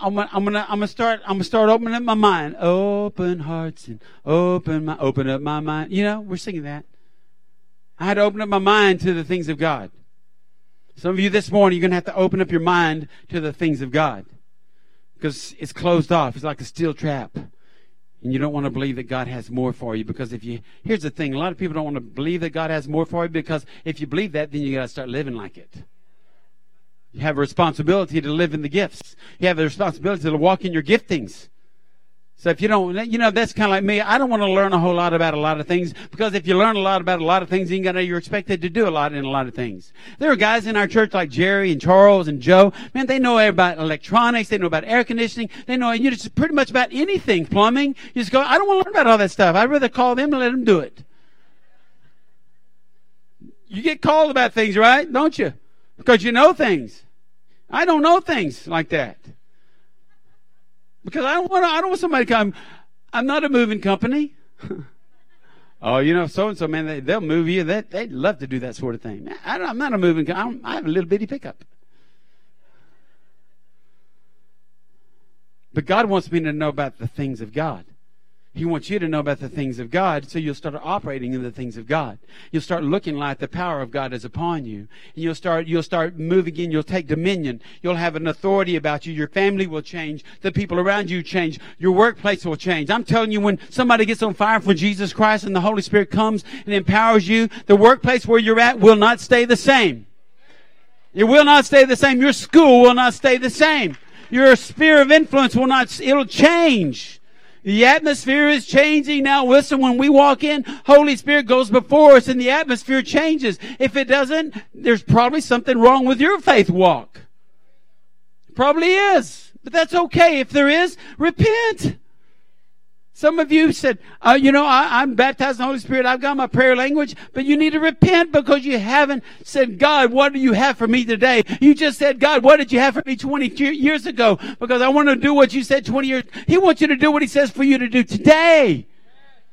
I'm gonna, I'm gonna, I'm gonna start, I'm gonna start opening up my mind. Open hearts and open my, open up my mind. You know, we're singing that. I had to open up my mind to the things of God. Some of you this morning, you're gonna have to open up your mind to the things of God. Because it's closed off. It's like a steel trap. And you don't want to believe that God has more for you because if you, here's the thing, a lot of people don't want to believe that God has more for you because if you believe that, then you gotta start living like it. You have a responsibility to live in the gifts. You have a responsibility to walk in your giftings. So if you don't, you know, that's kind of like me. I don't want to learn a whole lot about a lot of things because if you learn a lot about a lot of things, you you're expected to do a lot in a lot of things. There are guys in our church like Jerry and Charles and Joe. Man, they know about electronics. They know about air conditioning. They know, you know, just pretty much about anything. Plumbing. You just go, I don't want to learn about all that stuff. I'd rather call them and let them do it. You get called about things, right? Don't you? Because you know things. I don't know things like that. Because I don't want I don't want somebody to come, I'm not a moving company. oh, you know, so and so, man, they, they'll move you. They, they'd love to do that sort of thing. I am not a moving company. I have a little bitty pickup. But God wants me to know about the things of God. He wants you to know about the things of God, so you'll start operating in the things of God. You'll start looking like the power of God is upon you. And you'll start, you'll start moving in, you'll take dominion. You'll have an authority about you. Your family will change. The people around you change. Your workplace will change. I'm telling you, when somebody gets on fire for Jesus Christ and the Holy Spirit comes and empowers you, the workplace where you're at will not stay the same. It will not stay the same. Your school will not stay the same. Your sphere of influence will not, it'll change. The atmosphere is changing now. Listen, when we walk in, Holy Spirit goes before us and the atmosphere changes. If it doesn't, there's probably something wrong with your faith walk. Probably is. But that's okay. If there is, repent. Some of you said, uh, you know, I, am baptized in the Holy Spirit. I've got my prayer language, but you need to repent because you haven't said, God, what do you have for me today? You just said, God, what did you have for me 20 years ago? Because I want to do what you said 20 years. He wants you to do what he says for you to do today.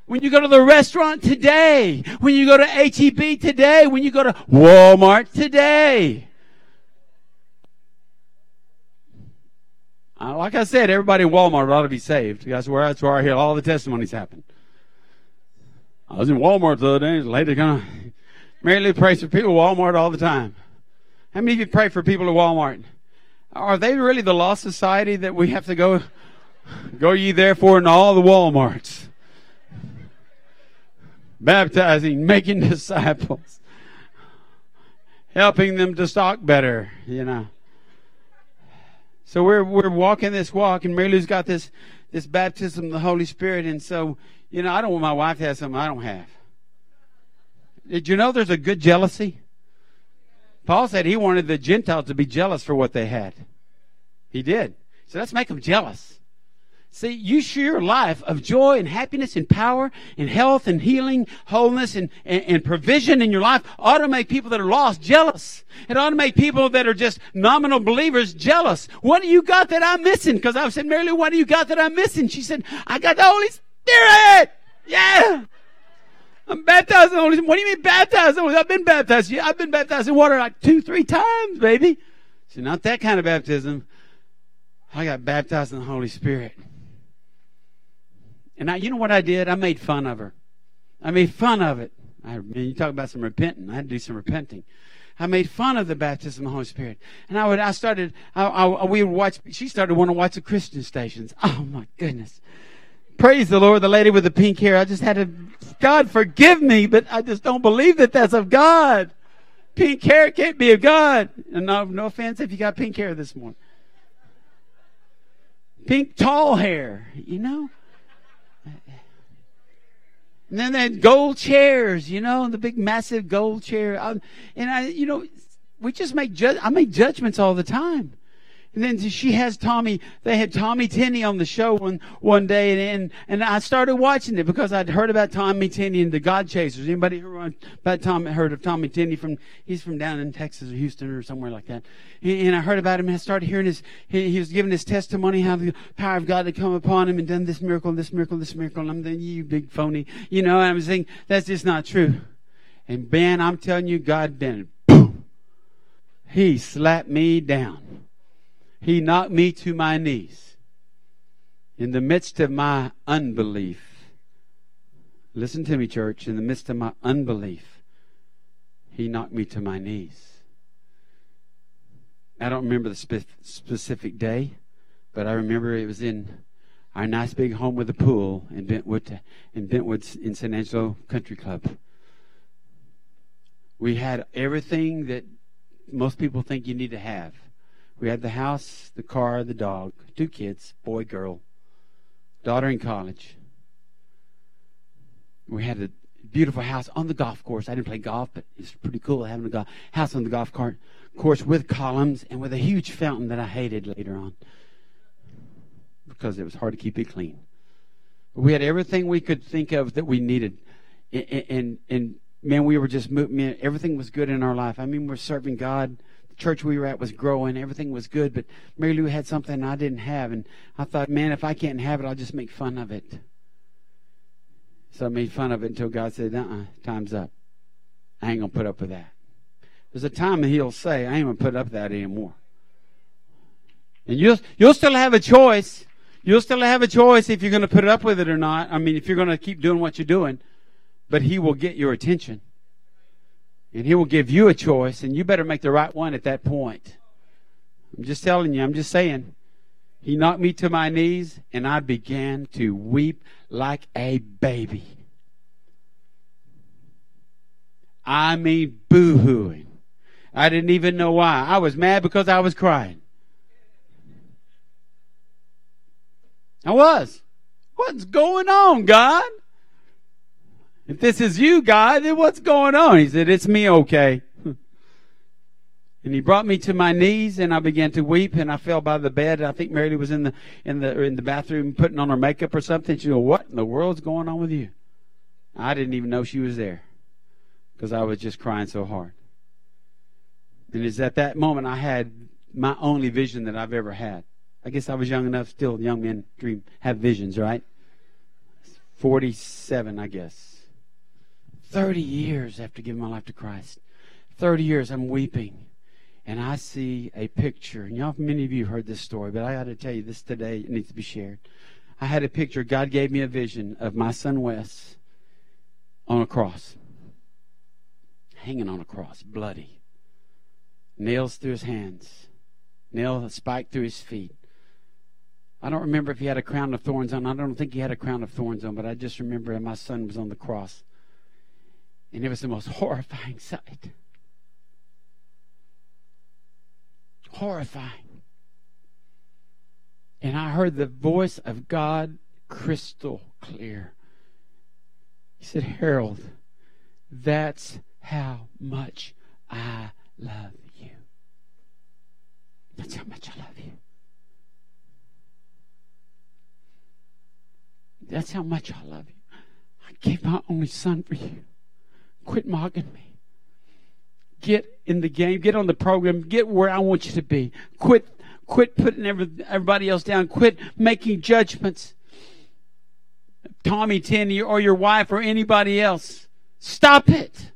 When you go to the restaurant today. When you go to HEB today. When you go to Walmart today. Uh, like I said, everybody in Walmart ought to be saved. That's where that's where I hear all the testimonies happen. I was in Walmart the other day. This lady kind of Mary Lou prays for people at Walmart all the time. How many of you pray for people at Walmart? Are they really the lost society that we have to go? Go ye therefore in all the Walmarts, baptizing, making disciples, helping them to stock better. You know. So we're we're walking this walk, and Mary Lou's got this this baptism of the Holy Spirit, and so you know I don't want my wife to have something I don't have. Did you know there's a good jealousy? Paul said he wanted the Gentiles to be jealous for what they had. He did. So let's make them jealous. See, you share your life of joy and happiness and power and health and healing, wholeness and, and, and, provision in your life ought to make people that are lost jealous. It ought to make people that are just nominal believers jealous. What do you got that I'm missing? Because I said, Mary Lou, what do you got that I'm missing? She said, I got the Holy Spirit! Yeah! I'm baptized in the Holy Spirit. What do you mean baptized? I've been baptized. Yeah, I've been baptized in water like two, three times, baby. She said, not that kind of baptism. I got baptized in the Holy Spirit. And I, you know what I did? I made fun of her. I made fun of it. I mean, you talk about some repenting. I had to do some repenting. I made fun of the baptism of the Holy Spirit, and I would. I started. I, I, we would watch. She started wanting to watch the Christian stations. Oh my goodness! Praise the Lord. The lady with the pink hair. I just had to. God forgive me, but I just don't believe that that's of God. Pink hair can't be of God. And no, no offense if you got pink hair this morning. Pink tall hair, you know. And then they had gold chairs, you know, the big massive gold chair. And I, you know, we just make ju- I make judgments all the time. And then she has Tommy, they had Tommy Tenney on the show one, one day and, and, I started watching it because I'd heard about Tommy Tenney and the God Chasers. Anybody heard about heard of Tommy Tenney from, he's from down in Texas or Houston or somewhere like that. And, I heard about him and I started hearing his, he, he, was giving his testimony how the power of God had come upon him and done this miracle, and this miracle, and this miracle. And I'm thinking, you big phony, you know, and I'm saying, that's just not true. And Ben, I'm telling you, God, Ben, boom, he slapped me down. He knocked me to my knees. In the midst of my unbelief, listen to me, church, in the midst of my unbelief, He knocked me to my knees. I don't remember the spe- specific day, but I remember it was in our nice big home with a pool in Bentwood, in Bentwood in San Angelo Country Club. We had everything that most people think you need to have. We had the house, the car, the dog, two kids, boy, girl, daughter in college. We had a beautiful house on the golf course. I didn't play golf, but it's pretty cool having a golf, house on the golf cart, course with columns and with a huge fountain that I hated later on because it was hard to keep it clean. We had everything we could think of that we needed. And, and, and man, we were just, man, everything was good in our life. I mean, we're serving God church we were at was growing. Everything was good, but Mary Lou had something I didn't have. And I thought, man, if I can't have it, I'll just make fun of it. So I made fun of it until God said, uh uh time's up. I ain't going to put up with that. There's a time that He'll say, I ain't going to put up with that anymore. And you'll, you'll still have a choice. You'll still have a choice if you're going to put up with it or not. I mean, if you're going to keep doing what you're doing. But He will get your attention. And He will give you a choice, and you better make the right one at that point. I'm just telling you, I'm just saying. He knocked me to my knees, and I began to weep like a baby. I mean, boo hooing. I didn't even know why. I was mad because I was crying. I was. What's going on, God? If this is you, God, then what's going on? He said, It's me, okay. And he brought me to my knees, and I began to weep, and I fell by the bed. I think Mary was in the in the in the bathroom putting on her makeup or something. She go, "What in the world's going on with you?" I didn't even know she was there because I was just crying so hard. And it's at that moment I had my only vision that I've ever had. I guess I was young enough. Still, young men dream have visions, right? Forty-seven, I guess. 30 years after giving my life to Christ. 30 years, I'm weeping. And I see a picture. And y'all, many of you heard this story, but I got to tell you this today. It needs to be shared. I had a picture. God gave me a vision of my son Wes on a cross, hanging on a cross, bloody. Nails through his hands, nail spike through his feet. I don't remember if he had a crown of thorns on. I don't think he had a crown of thorns on, but I just remember my son was on the cross. And it was the most horrifying sight. Horrifying. And I heard the voice of God crystal clear. He said, Harold, that's how much I love you. That's how much I love you. That's how much I love you. I gave my only son for you. Quit mocking me. Get in the game. Get on the program. Get where I want you to be. Quit, quit putting every, everybody else down. Quit making judgments. Tommy Tenney or your wife or anybody else. Stop it.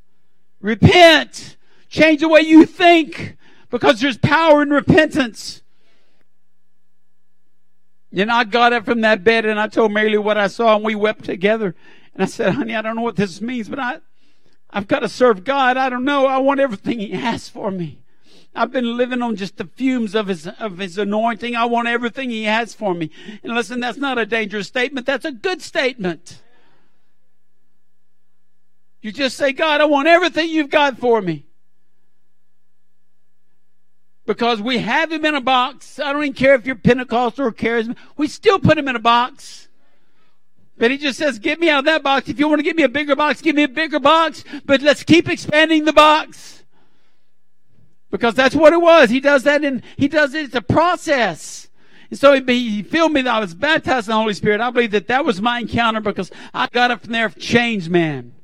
Repent. Change the way you think because there's power in repentance. And I got up from that bed and I told Mary Lou what I saw and we wept together. And I said, honey, I don't know what this means, but I, I've got to serve God. I don't know. I want everything He has for me. I've been living on just the fumes of his, of his anointing. I want everything he has for me. And listen, that's not a dangerous statement. That's a good statement. You just say, God, I want everything you've got for me. Because we have him in a box. I don't even care if you're Pentecostal or charismatic. We still put him in a box. But he just says, get me out of that box. If you want to give me a bigger box, give me a bigger box. But let's keep expanding the box. Because that's what it was. He does that and he does it, it's a process. And so he, filled me that I was baptized in the Holy Spirit. I believe that that was my encounter because I got up from there changed man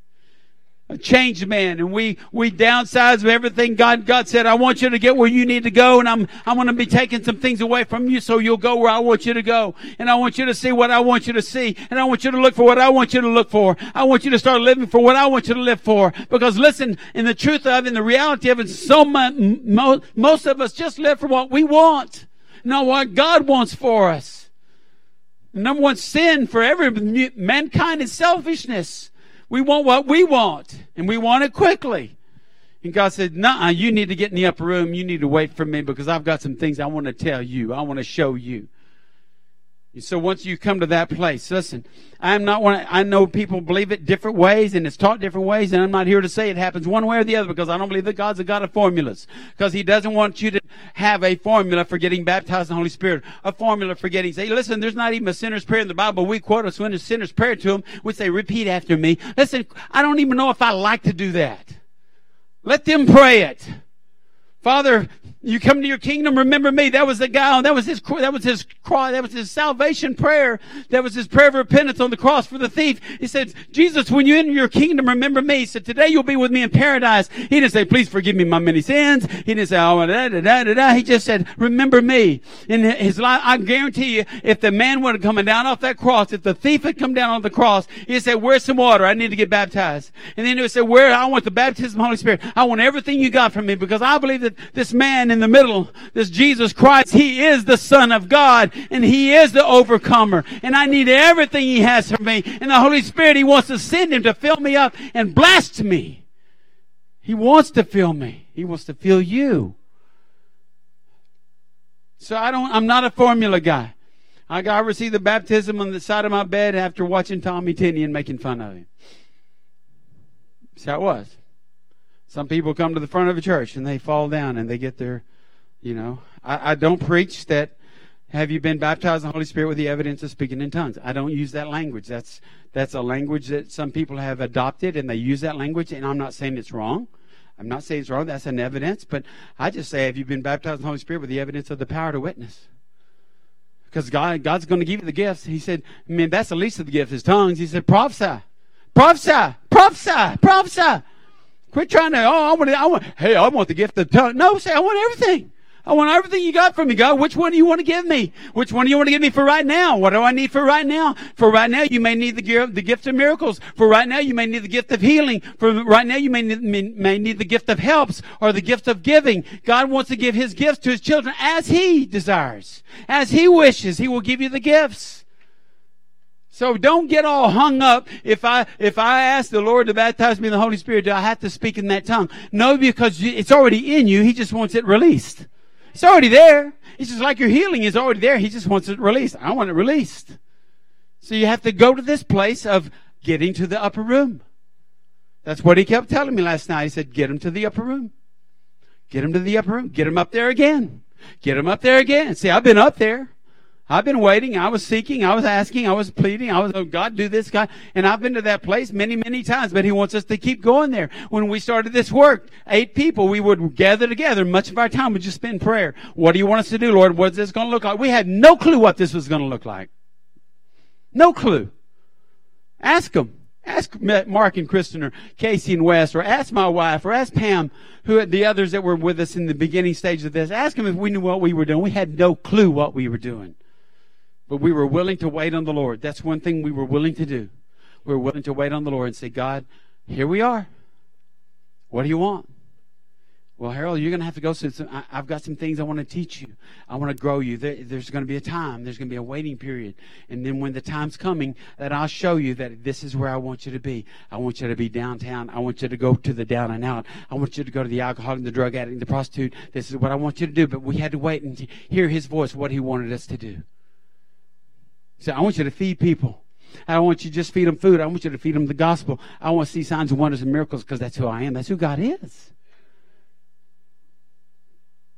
a changed man and we we downsized everything god god said. I want you to get where you need to go and i'm i'm going to be taking some things away from you so you'll go where i want you to go. And i want you to see what i want you to see and i want you to look for what i want you to look for. I want you to start living for what i want you to live for. Because listen in the truth of in the reality of it so much most, most of us just live for what we want not what god wants for us. Number one sin for every mankind is selfishness we want what we want, and we want it quickly. And God said, nah, you need to get in the upper room. You need to wait for me because I've got some things I want to tell you. I want to show you. So once you come to that place, listen, I'm not one, I know people believe it different ways and it's taught different ways and I'm not here to say it happens one way or the other because I don't believe that God's a God of formulas. Because He doesn't want you to have a formula for getting baptized in the Holy Spirit. A formula for getting, say, listen, there's not even a sinner's prayer in the Bible. We quote us when a sinner's prayer to Him. We say, repeat after me. Listen, I don't even know if I like to do that. Let them pray it. Father, you come to your kingdom, remember me. That was the guy, that was his, that was his cry, that was his salvation prayer. That was his prayer of repentance on the cross for the thief. He said, Jesus, when you enter your kingdom, remember me. He said, today you'll be with me in paradise. He didn't say, please forgive me my many sins. He didn't say, oh, da, da, da, da, da. He just said, remember me. In his life, I guarantee you, if the man would have come down off that cross, if the thief had come down on the cross, he'd say, where's some water? I need to get baptized. And then he would say, where? I want the baptism of the Holy Spirit. I want everything you got from me because I believe that this man in the middle, this Jesus Christ, He is the Son of God and He is the overcomer. And I need everything He has for me. And the Holy Spirit, He wants to send Him to fill me up and blast me. He wants to fill me. He wants to fill you. So I don't, I'm not a formula guy. I got received the baptism on the side of my bed after watching Tommy Tenney and making fun of him. That's how it was. Some people come to the front of a church and they fall down and they get their, you know. I, I don't preach that have you been baptized in the Holy Spirit with the evidence of speaking in tongues? I don't use that language. That's that's a language that some people have adopted and they use that language and I'm not saying it's wrong. I'm not saying it's wrong, that's an evidence, but I just say have you been baptized in the Holy Spirit with the evidence of the power to witness? Because God God's going to give you the gifts. He said, I mean that's the least of the gifts, is tongues. He said, prophesy. Prophesy, prophesy, prophesy. Quit trying to, oh, I want to, I want, hey, I want the gift of tongue. No, say, I want everything. I want everything you got from me, God. Which one do you want to give me? Which one do you want to give me for right now? What do I need for right now? For right now, you may need the gift, the gift of miracles. For right now, you may need the gift of healing. For right now, you may need, may need the gift of helps or the gift of giving. God wants to give His gifts to His children as He desires. As He wishes, He will give you the gifts. So don't get all hung up if I, if I ask the Lord to baptize me in the Holy Spirit, do I have to speak in that tongue? No, because it's already in you. He just wants it released. It's already there. It's just like your healing is already there. He just wants it released. I want it released. So you have to go to this place of getting to the upper room. That's what he kept telling me last night. He said, get him to the upper room. Get him to the upper room. Get him up there again. Get him up there again. See, I've been up there. I've been waiting. I was seeking. I was asking. I was pleading. I was, oh, God, do this, God. And I've been to that place many, many times, but He wants us to keep going there. When we started this work, eight people, we would gather together. Much of our time would just spend prayer. What do you want us to do, Lord? What's this going to look like? We had no clue what this was going to look like. No clue. Ask them. Ask Mark and Kristen or Casey and Wes or ask my wife or ask Pam, who the others that were with us in the beginning stage of this. Ask them if we knew what we were doing. We had no clue what we were doing. But we were willing to wait on the Lord. That's one thing we were willing to do. We were willing to wait on the Lord and say, God, here we are. What do you want? Well, Harold, you're going to have to go some. I, have got some things I want to teach you. I want to grow you. There, there's going to be a time. There's going to be a waiting period. And then when the time's coming, that I'll show you that this is where I want you to be. I want you to be downtown. I want you to go to the down and out. I want you to go to the alcoholic, and the drug addict, the prostitute. This is what I want you to do. But we had to wait and hear his voice, what he wanted us to do. I want you to feed people. I don't want you to just feed them food. I want you to feed them the gospel. I want to see signs and wonders and miracles because that's who I am. That's who God is.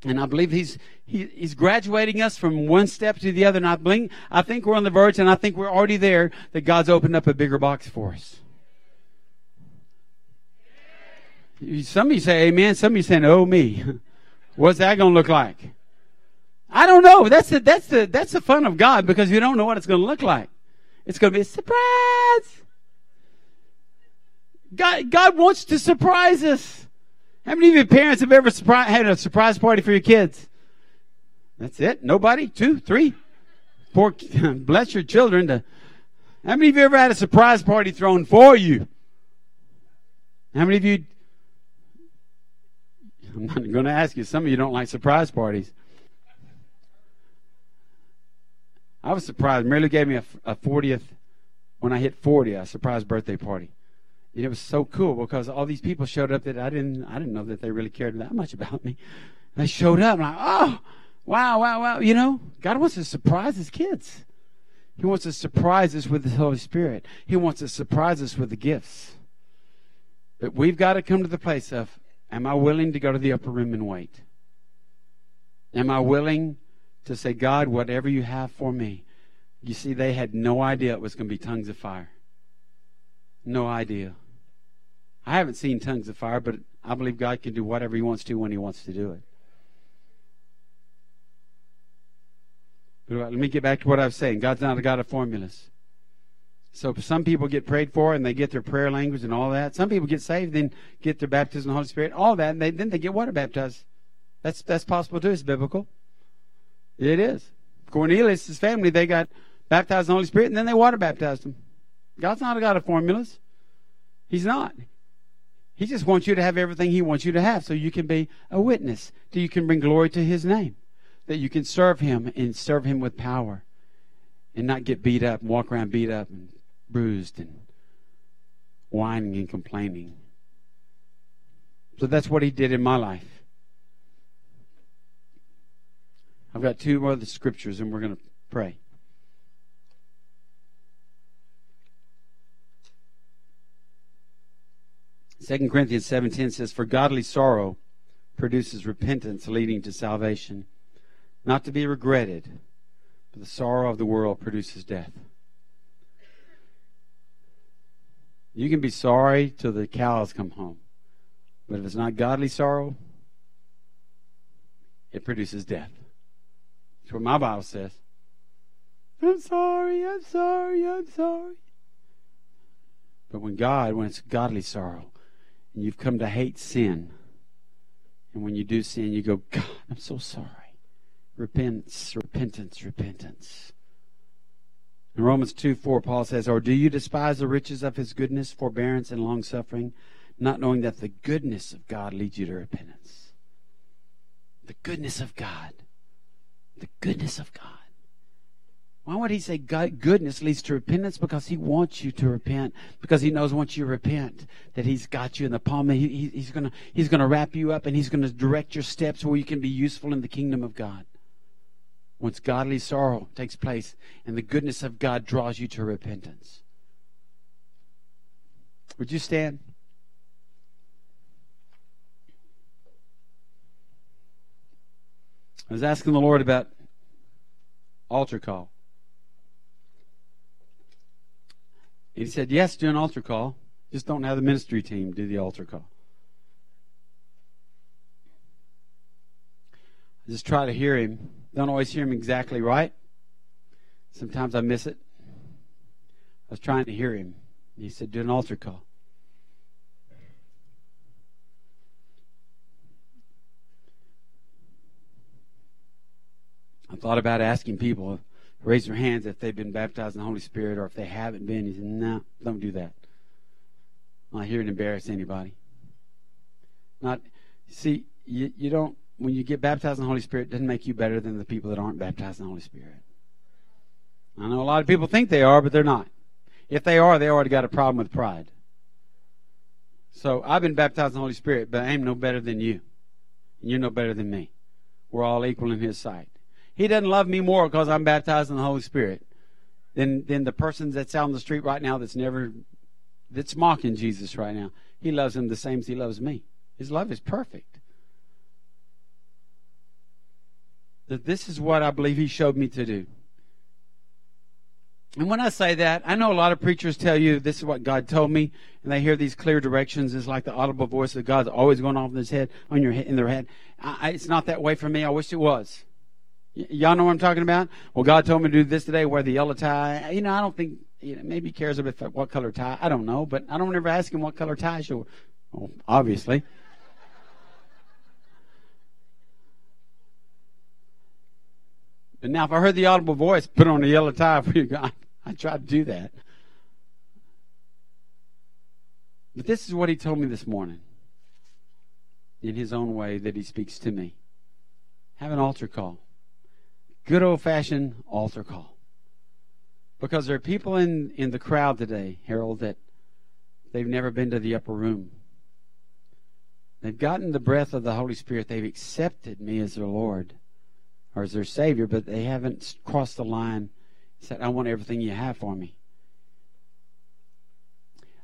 And I believe he's he, he's graduating us from one step to the other. And I believe, I think we're on the verge, and I think we're already there. That God's opened up a bigger box for us. Some of you say Amen. Some of you saying, "Oh me." What's that going to look like? I don't know. That's the that's the that's the fun of God because you don't know what it's going to look like. It's going to be a surprise. God God wants to surprise us. How many of your parents have ever surprise, had a surprise party for your kids? That's it? Nobody? Two? Three? Poor, bless your children. To, how many of you ever had a surprise party thrown for you? How many of you? I'm not going to ask you. Some of you don't like surprise parties. I was surprised. Mary Lou gave me a, a 40th, when I hit 40, a surprise birthday party. And it was so cool because all these people showed up that I didn't I didn't know that they really cared that much about me. They showed up and I oh wow wow wow you know God wants to surprise his kids. He wants to surprise us with the Holy Spirit. He wants to surprise us with the gifts. But we've got to come to the place of am I willing to go to the upper room and wait? Am I willing to say, God, whatever you have for me? You see, they had no idea it was going to be tongues of fire. No idea. I haven't seen tongues of fire, but I believe God can do whatever He wants to when He wants to do it. But let me get back to what I was saying. God's not a God of formulas. So some people get prayed for and they get their prayer language and all that. Some people get saved, then get their baptism in the Holy Spirit, all that, and they, then they get water baptized. That's that's possible too. It's biblical. It is. Cornelius, family, they got baptized in the Holy Spirit and then they water baptized them. God's not a God of formulas. He's not. He just wants you to have everything He wants you to have so you can be a witness, that you can bring glory to His name, that you can serve Him and serve Him with power and not get beat up and walk around beat up and bruised and whining and complaining. So that's what He did in my life. I've got two more of the scriptures and we're going to pray. 2 Corinthians 7:10 says for godly sorrow produces repentance leading to salvation not to be regretted but the sorrow of the world produces death you can be sorry till the cows come home but if it's not godly sorrow it produces death that's what my bible says i'm sorry i'm sorry i'm sorry but when god when it's godly sorrow and you've come to hate sin. And when you do sin, you go, God, I'm so sorry. Repentance, repentance, repentance. In Romans 2 4, Paul says, Or do you despise the riches of his goodness, forbearance, and long suffering, not knowing that the goodness of God leads you to repentance? The goodness of God. The goodness of God. Why would he say goodness leads to repentance? Because he wants you to repent. Because he knows once you repent that he's got you in the palm. He, he, he's going to he's gonna wrap you up and he's going to direct your steps where you can be useful in the kingdom of God. Once godly sorrow takes place and the goodness of God draws you to repentance. Would you stand? I was asking the Lord about altar call. he said, Yes, do an altar call. Just don't have the ministry team do the altar call. I just try to hear him. Don't always hear him exactly right. Sometimes I miss it. I was trying to hear him. He said, Do an altar call. I thought about asking people raise their hands if they've been baptized in the Holy Spirit or if they haven't been. He said, No, don't do that. I'm not here to embarrass anybody. Not see, you, you don't, when you get baptized in the Holy Spirit, it doesn't make you better than the people that aren't baptized in the Holy Spirit. I know a lot of people think they are, but they're not. If they are, they already got a problem with pride. So I've been baptized in the Holy Spirit, but I am no better than you. And you're no better than me. We're all equal in His sight. He doesn't love me more because I'm baptized in the Holy Spirit than, than the person that's out on the street right now that's never, that's mocking Jesus right now. He loves him the same as he loves me. His love is perfect. That this is what I believe he showed me to do. And when I say that, I know a lot of preachers tell you this is what God told me, and they hear these clear directions. It's like the audible voice of God's always going off in his head, on your in their head. I, it's not that way for me. I wish it was. Y'all know what I'm talking about? Well, God told me to do this today. Wear the yellow tie. You know, I don't think. You know, maybe he cares about what color tie. I don't know, but I don't ever ask him what color tie should. wear. Well, obviously. But now, if I heard the audible voice, put on a yellow tie for you, God. I tried to do that. But this is what he told me this morning in his own way that he speaks to me. Have an altar call. Good old fashioned altar call. Because there are people in, in the crowd today, Harold, that they've never been to the upper room. They've gotten the breath of the Holy Spirit. They've accepted me as their Lord or as their Savior, but they haven't crossed the line and said, I want everything you have for me.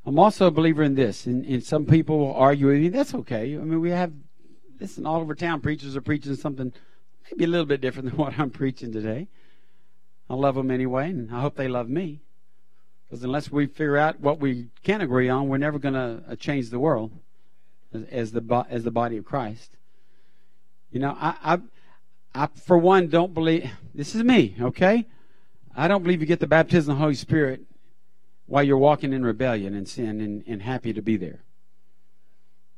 I'm also a believer in this, and, and some people will argue with me. That's okay. I mean, we have, listen, all over town, preachers are preaching something maybe a little bit different than what I'm preaching today. I love them anyway, and I hope they love me. Because unless we figure out what we can agree on, we're never going to uh, change the world as, as, the as the body of Christ. You know, I, I, I for one don't believe. This is me, okay? I don't believe you get the baptism of the Holy Spirit while you're walking in rebellion and sin and, and happy to be there.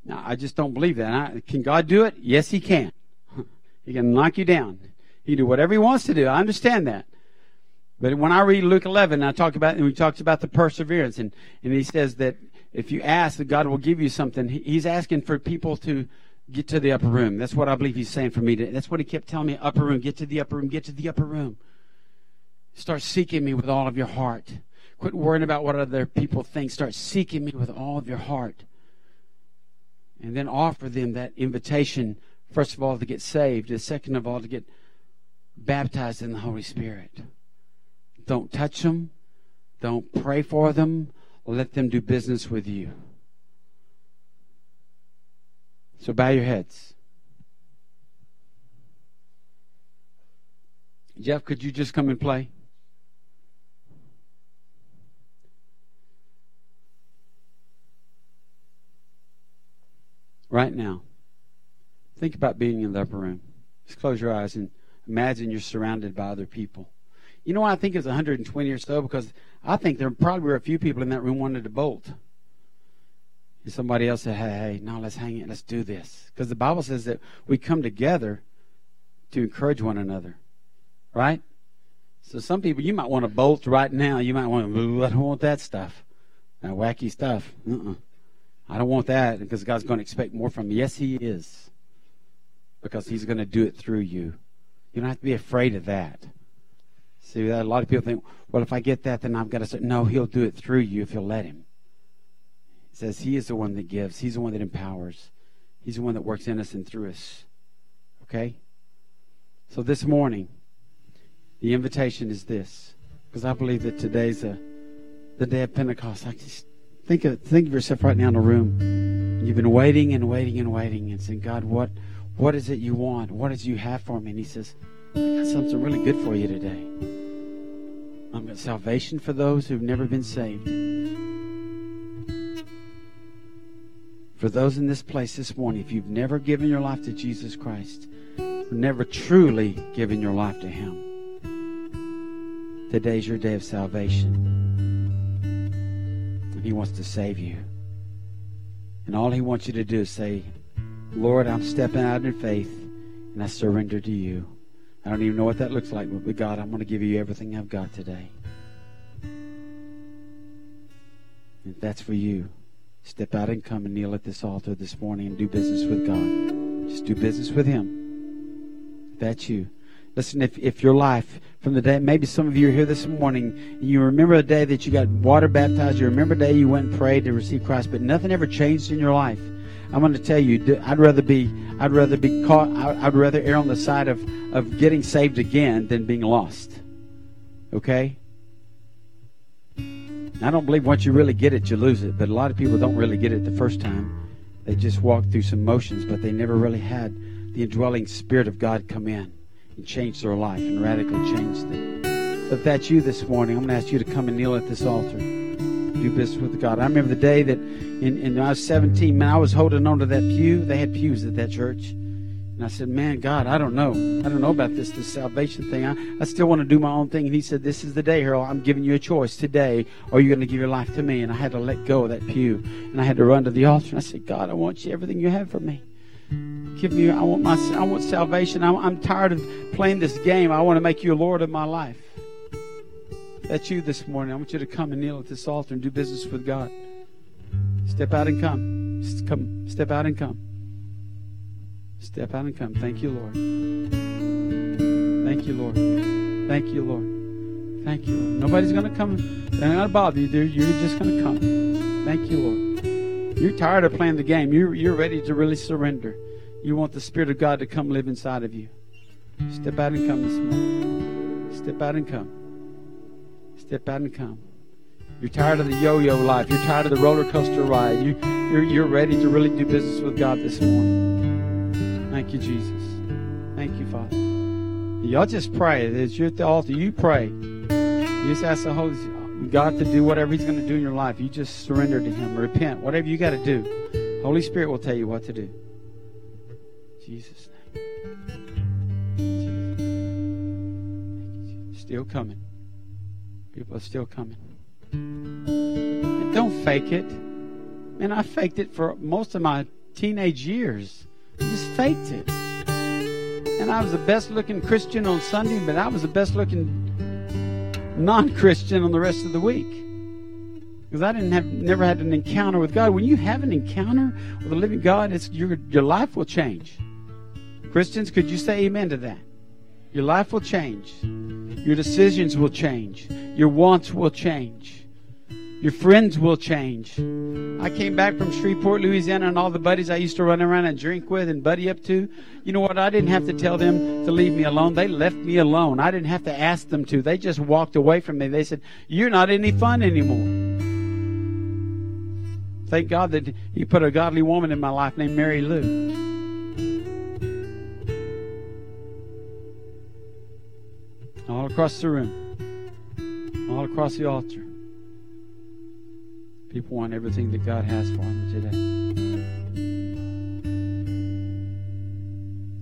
Now, I just don't believe that. I, can God do it? Yes, He can. He can knock you down. He can do whatever He wants to do. I understand that. But when I read Luke 11, I talk about, and we talked about the perseverance, and, and he says that if you ask, that God will give you something. He's asking for people to get to the upper room. That's what I believe he's saying for me. To, that's what he kept telling me. Upper room, get to the upper room, get to the upper room. Start seeking me with all of your heart. Quit worrying about what other people think. Start seeking me with all of your heart. And then offer them that invitation, first of all, to get saved, and second of all, to get baptized in the Holy Spirit. Don't touch them. Don't pray for them. Let them do business with you. So bow your heads. Jeff, could you just come and play? right now. Think about being in the upper room. Just close your eyes and imagine you're surrounded by other people. You know why I think it's 120 or so? Because I think there probably were a few people in that room wanted to bolt. And somebody else said, hey, hey, no, let's hang it. Let's do this. Because the Bible says that we come together to encourage one another. Right? So some people, you might want to bolt right now. You might want to, I don't want that stuff. That wacky stuff. Uh-uh. I don't want that because God's going to expect more from me. Yes, He is. Because He's going to do it through you. You don't have to be afraid of that. See, a lot of people think, well, if I get that, then I've got to say, no, He'll do it through you if you'll let Him. He says He is the one that gives, He's the one that empowers, He's the one that works in us and through us. Okay? So this morning, the invitation is this, because I believe that today's a, the day of Pentecost. I just Think of think of yourself right now in a room. You've been waiting and waiting and waiting and saying, God, what what is it you want? What does you have for me? And he says, I got something really good for you today. I've got salvation for those who've never been saved. For those in this place this morning, if you've never given your life to Jesus Christ, never truly given your life to Him, today's your day of salvation. And He wants to save you. And all He wants you to do is say, Lord, I'm stepping out in faith and I surrender to you. I don't even know what that looks like, but God, I'm going to give you everything I've got today. If that's for you, step out and come and kneel at this altar this morning and do business with God. Just do business with Him. If That's you. Listen, if, if your life from the day, maybe some of you are here this morning, and you remember a day that you got water baptized, you remember a day you went and prayed to receive Christ, but nothing ever changed in your life. I'm going to tell you, I'd rather be, I'd rather be caught, I'd rather err on the side of, of getting saved again than being lost. Okay? I don't believe once you really get it, you lose it. But a lot of people don't really get it the first time. They just walk through some motions, but they never really had the indwelling Spirit of God come in and change their life and radically change them. If that's you this morning, I'm going to ask you to come and kneel at this altar. Do business with God. I remember the day that in, in I was 17, man, I was holding on to that pew. They had pews at that church. And I said, Man, God, I don't know. I don't know about this, this salvation thing. I, I still want to do my own thing. And he said, This is the day, Harold. I'm giving you a choice today. Or you're going to give your life to me. And I had to let go of that pew. And I had to run to the altar. And I said, God, I want you everything you have for me. Give me, I want my, I want salvation. I'm, I'm tired of playing this game. I want to make you Lord of my life. That's you this morning. I want you to come and kneel at this altar and do business with God. Step out and come. Come, step out and come. Step out and come. Thank you, Lord. Thank you, Lord. Thank you, Lord. Thank you, Lord. Nobody's going to come. They're not going to bother you. They're, you're just going to come. Thank you, Lord. You're tired of playing the game. You're, you're ready to really surrender. You want the Spirit of God to come live inside of you. Step out and come this morning. Step out and come. Step out and come. You're tired of the yo-yo life. You're tired of the roller coaster ride. You, you're, you're ready to really do business with God this morning. Thank you, Jesus. Thank you, Father. Y'all just pray. As you're at the altar, you pray. You just ask the Holy God to do whatever He's going to do in your life. You just surrender to Him. Repent. Whatever you got to do. Holy Spirit will tell you what to do. Jesus' name. Still coming. People are still coming. And don't fake it. Man, I faked it for most of my teenage years. I just faked it. And I was the best looking Christian on Sunday, but I was the best looking non Christian on the rest of the week. Because I didn't have never had an encounter with God. When you have an encounter with the living God, it's your your life will change. Christians, could you say amen to that? Your life will change. Your decisions will change. Your wants will change. Your friends will change. I came back from Shreveport, Louisiana, and all the buddies I used to run around and drink with and buddy up to. You know what? I didn't have to tell them to leave me alone. They left me alone. I didn't have to ask them to. They just walked away from me. They said, You're not any fun anymore. Thank God that He put a godly woman in my life named Mary Lou. All across the room, all across the altar. People want everything that God has for them today.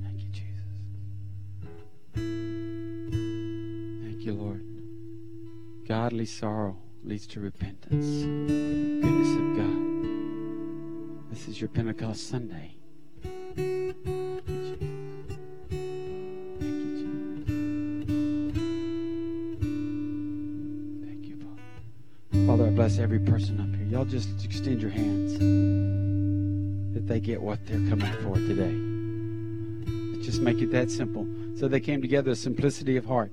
Thank you, Jesus. Thank you, Lord. Godly sorrow leads to repentance. Goodness of God. This is your Pentecost Sunday. Father, I bless every person up here. Y'all just extend your hands that they get what they're coming for today. Just make it that simple. So they came together, simplicity of heart.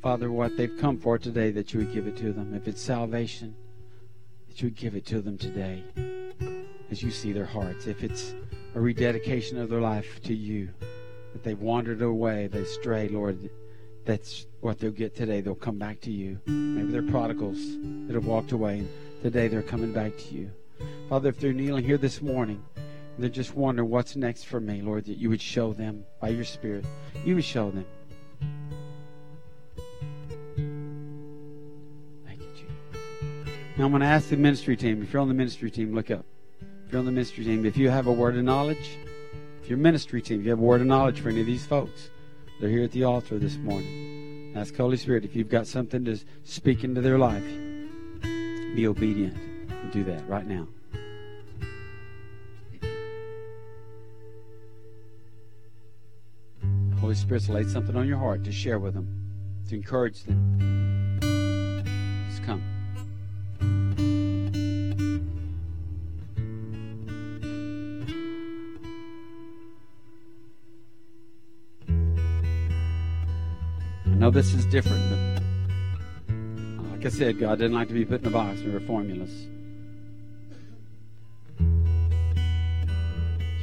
Father, what they've come for today, that you would give it to them. If it's salvation, that you would give it to them today as you see their hearts. If it's a rededication of their life to you, that they've wandered away, they strayed, Lord, that's what they'll get today. They'll come back to you. Maybe they're prodigals that have walked away, and today they're coming back to you. Father, if they're kneeling here this morning, and they're just wondering what's next for me, Lord, that you would show them by your Spirit. You would show them. Thank you, Jesus. Now I'm going to ask the ministry team. If you're on the ministry team, look up. If you're on the ministry team, if you have a word of knowledge, if you're ministry team, if you have a word of knowledge for any of these folks, they're here at the altar this morning. Ask Holy Spirit if you've got something to speak into their life. Be obedient and do that right now. Holy Spirit's laid something on your heart to share with them, to encourage them. This is different, but like I said, God didn't like to be put in a box or formulas.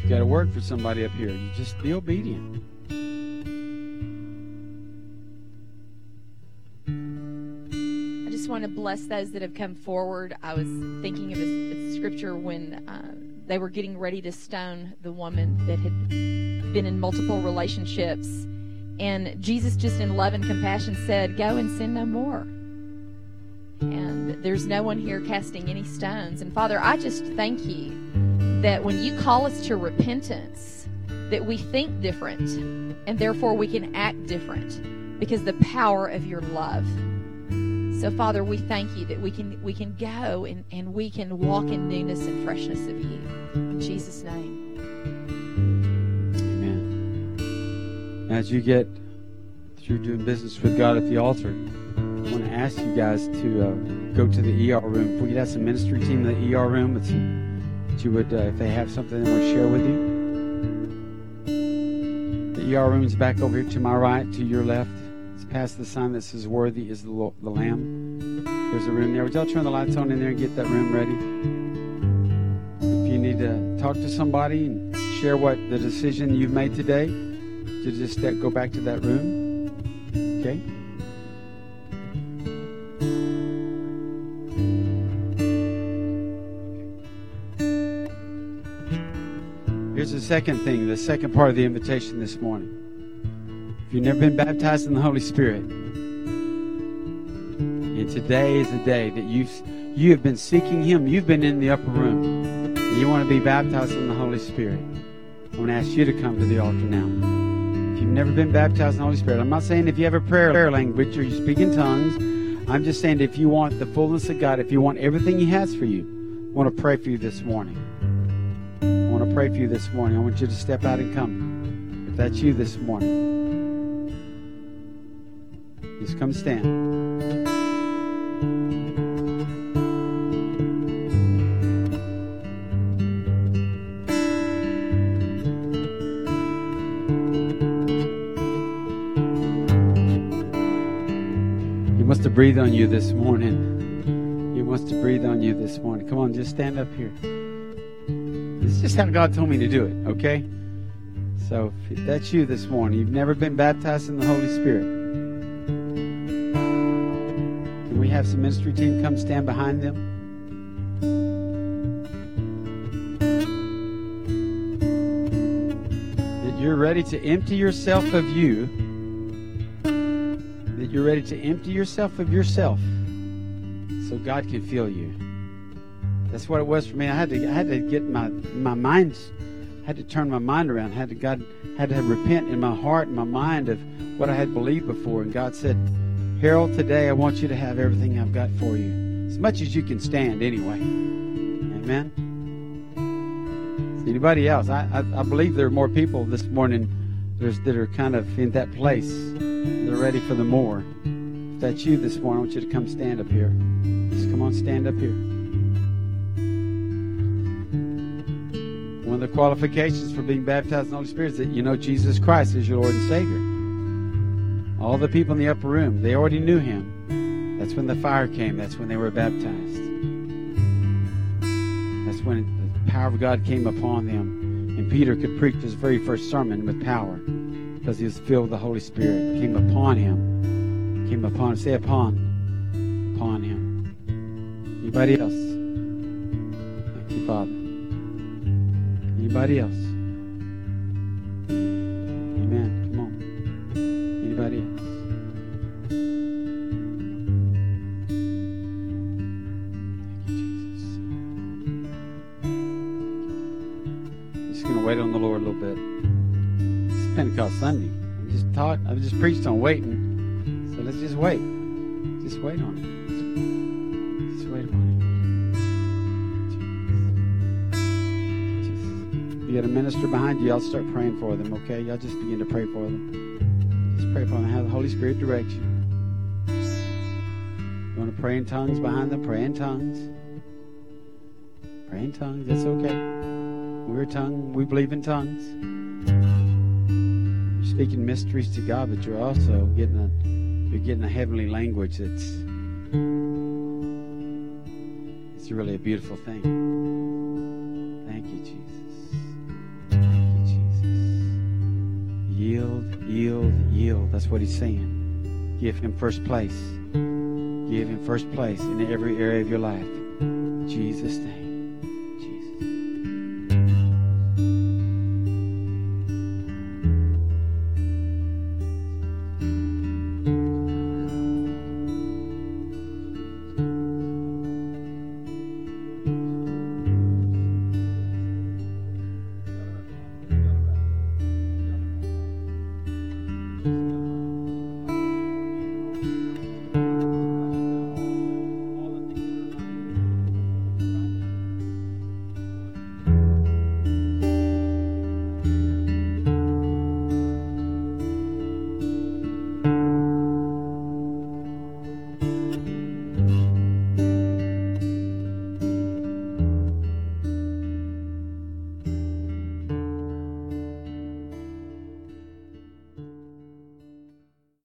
You got to work for somebody up here. You just be obedient.
I just want to bless those that have come forward. I was thinking of a scripture when uh, they were getting ready to stone the woman that had been in multiple relationships. And Jesus, just in love and compassion, said, Go and sin no more. And there's no one here casting any stones. And Father, I just thank you that when you call us to repentance, that we think different and therefore we can act different because the power of your love. So Father, we thank you that we can we can go and, and we can walk in newness and freshness of you. In Jesus' name.
As you get through doing business with God at the altar, I want to ask you guys to uh, go to the ER room. If we could have some ministry team in the ER room, that you would, uh, if they have something they want to share with you. The ER room is back over here to my right, to your left. It's past the sign that says "Worthy is the, lo- the Lamb." There's a room there. Would y'all turn the lights on in there and get that room ready? If you need to talk to somebody and share what the decision you've made today, to just go back to that room. Okay. Here's the second thing, the second part of the invitation this morning. If you've never been baptized in the Holy Spirit, and today is the day that you've you have been seeking Him, you've been in the upper room, and you want to be baptized in the Holy Spirit. I want to ask you to come to the altar now. If you've never been baptized in the Holy Spirit, I'm not saying if you have a prayer language or you speak in tongues. I'm just saying if you want the fullness of God, if you want everything He has for you, I want to pray for you this morning. I want to pray for you this morning. I want you to step out and come. If that's you this morning, just come stand. Breathe on you this morning. He wants to breathe on you this morning. Come on, just stand up here. This is just how God told me to do it, okay? So if that's you this morning, you've never been baptized in the Holy Spirit. Can we have some ministry team come stand behind them? That you're ready to empty yourself of you. That you're ready to empty yourself of yourself so God can fill you. That's what it was for me. I had to I had to get my my mind had to turn my mind around. I Had to God had to repent in my heart and my mind of what I had believed before. And God said, Harold, today I want you to have everything I've got for you. As much as you can stand anyway. Amen. Anybody else? I, I, I believe there are more people this morning that are kind of in that place. They're ready for the more. If that's you this morning, I want you to come stand up here. Just come on, stand up here. One of the qualifications for being baptized in the Holy Spirit is that you know Jesus Christ is your Lord and Savior. All the people in the upper room, they already knew Him. That's when the fire came. That's when they were baptized. That's when the power of God came upon them. And Peter could preach his very first sermon with power because he was filled with the Holy Spirit. Came upon him. Came upon him. Say upon. Upon him. Anybody else? Thank you, Father. Anybody else? Just preached on waiting. So let's just wait. Just wait on it. Just wait on it. You got a minister behind you. I'll start praying for them. Okay, y'all just begin to pray for them. Just pray for them. Have the Holy Spirit direct you. You want to pray in tongues behind them? Pray in tongues. Pray in tongues. That's okay. We're tongue. We believe in tongues. Speaking mysteries to God, but you're also getting a You're getting a heavenly language that's it's really a beautiful thing. Thank you, Jesus. Thank you, Jesus. Yield, yield, yield. That's what he's saying. Give him first place. Give him first place in every area of your life. Jesus' name.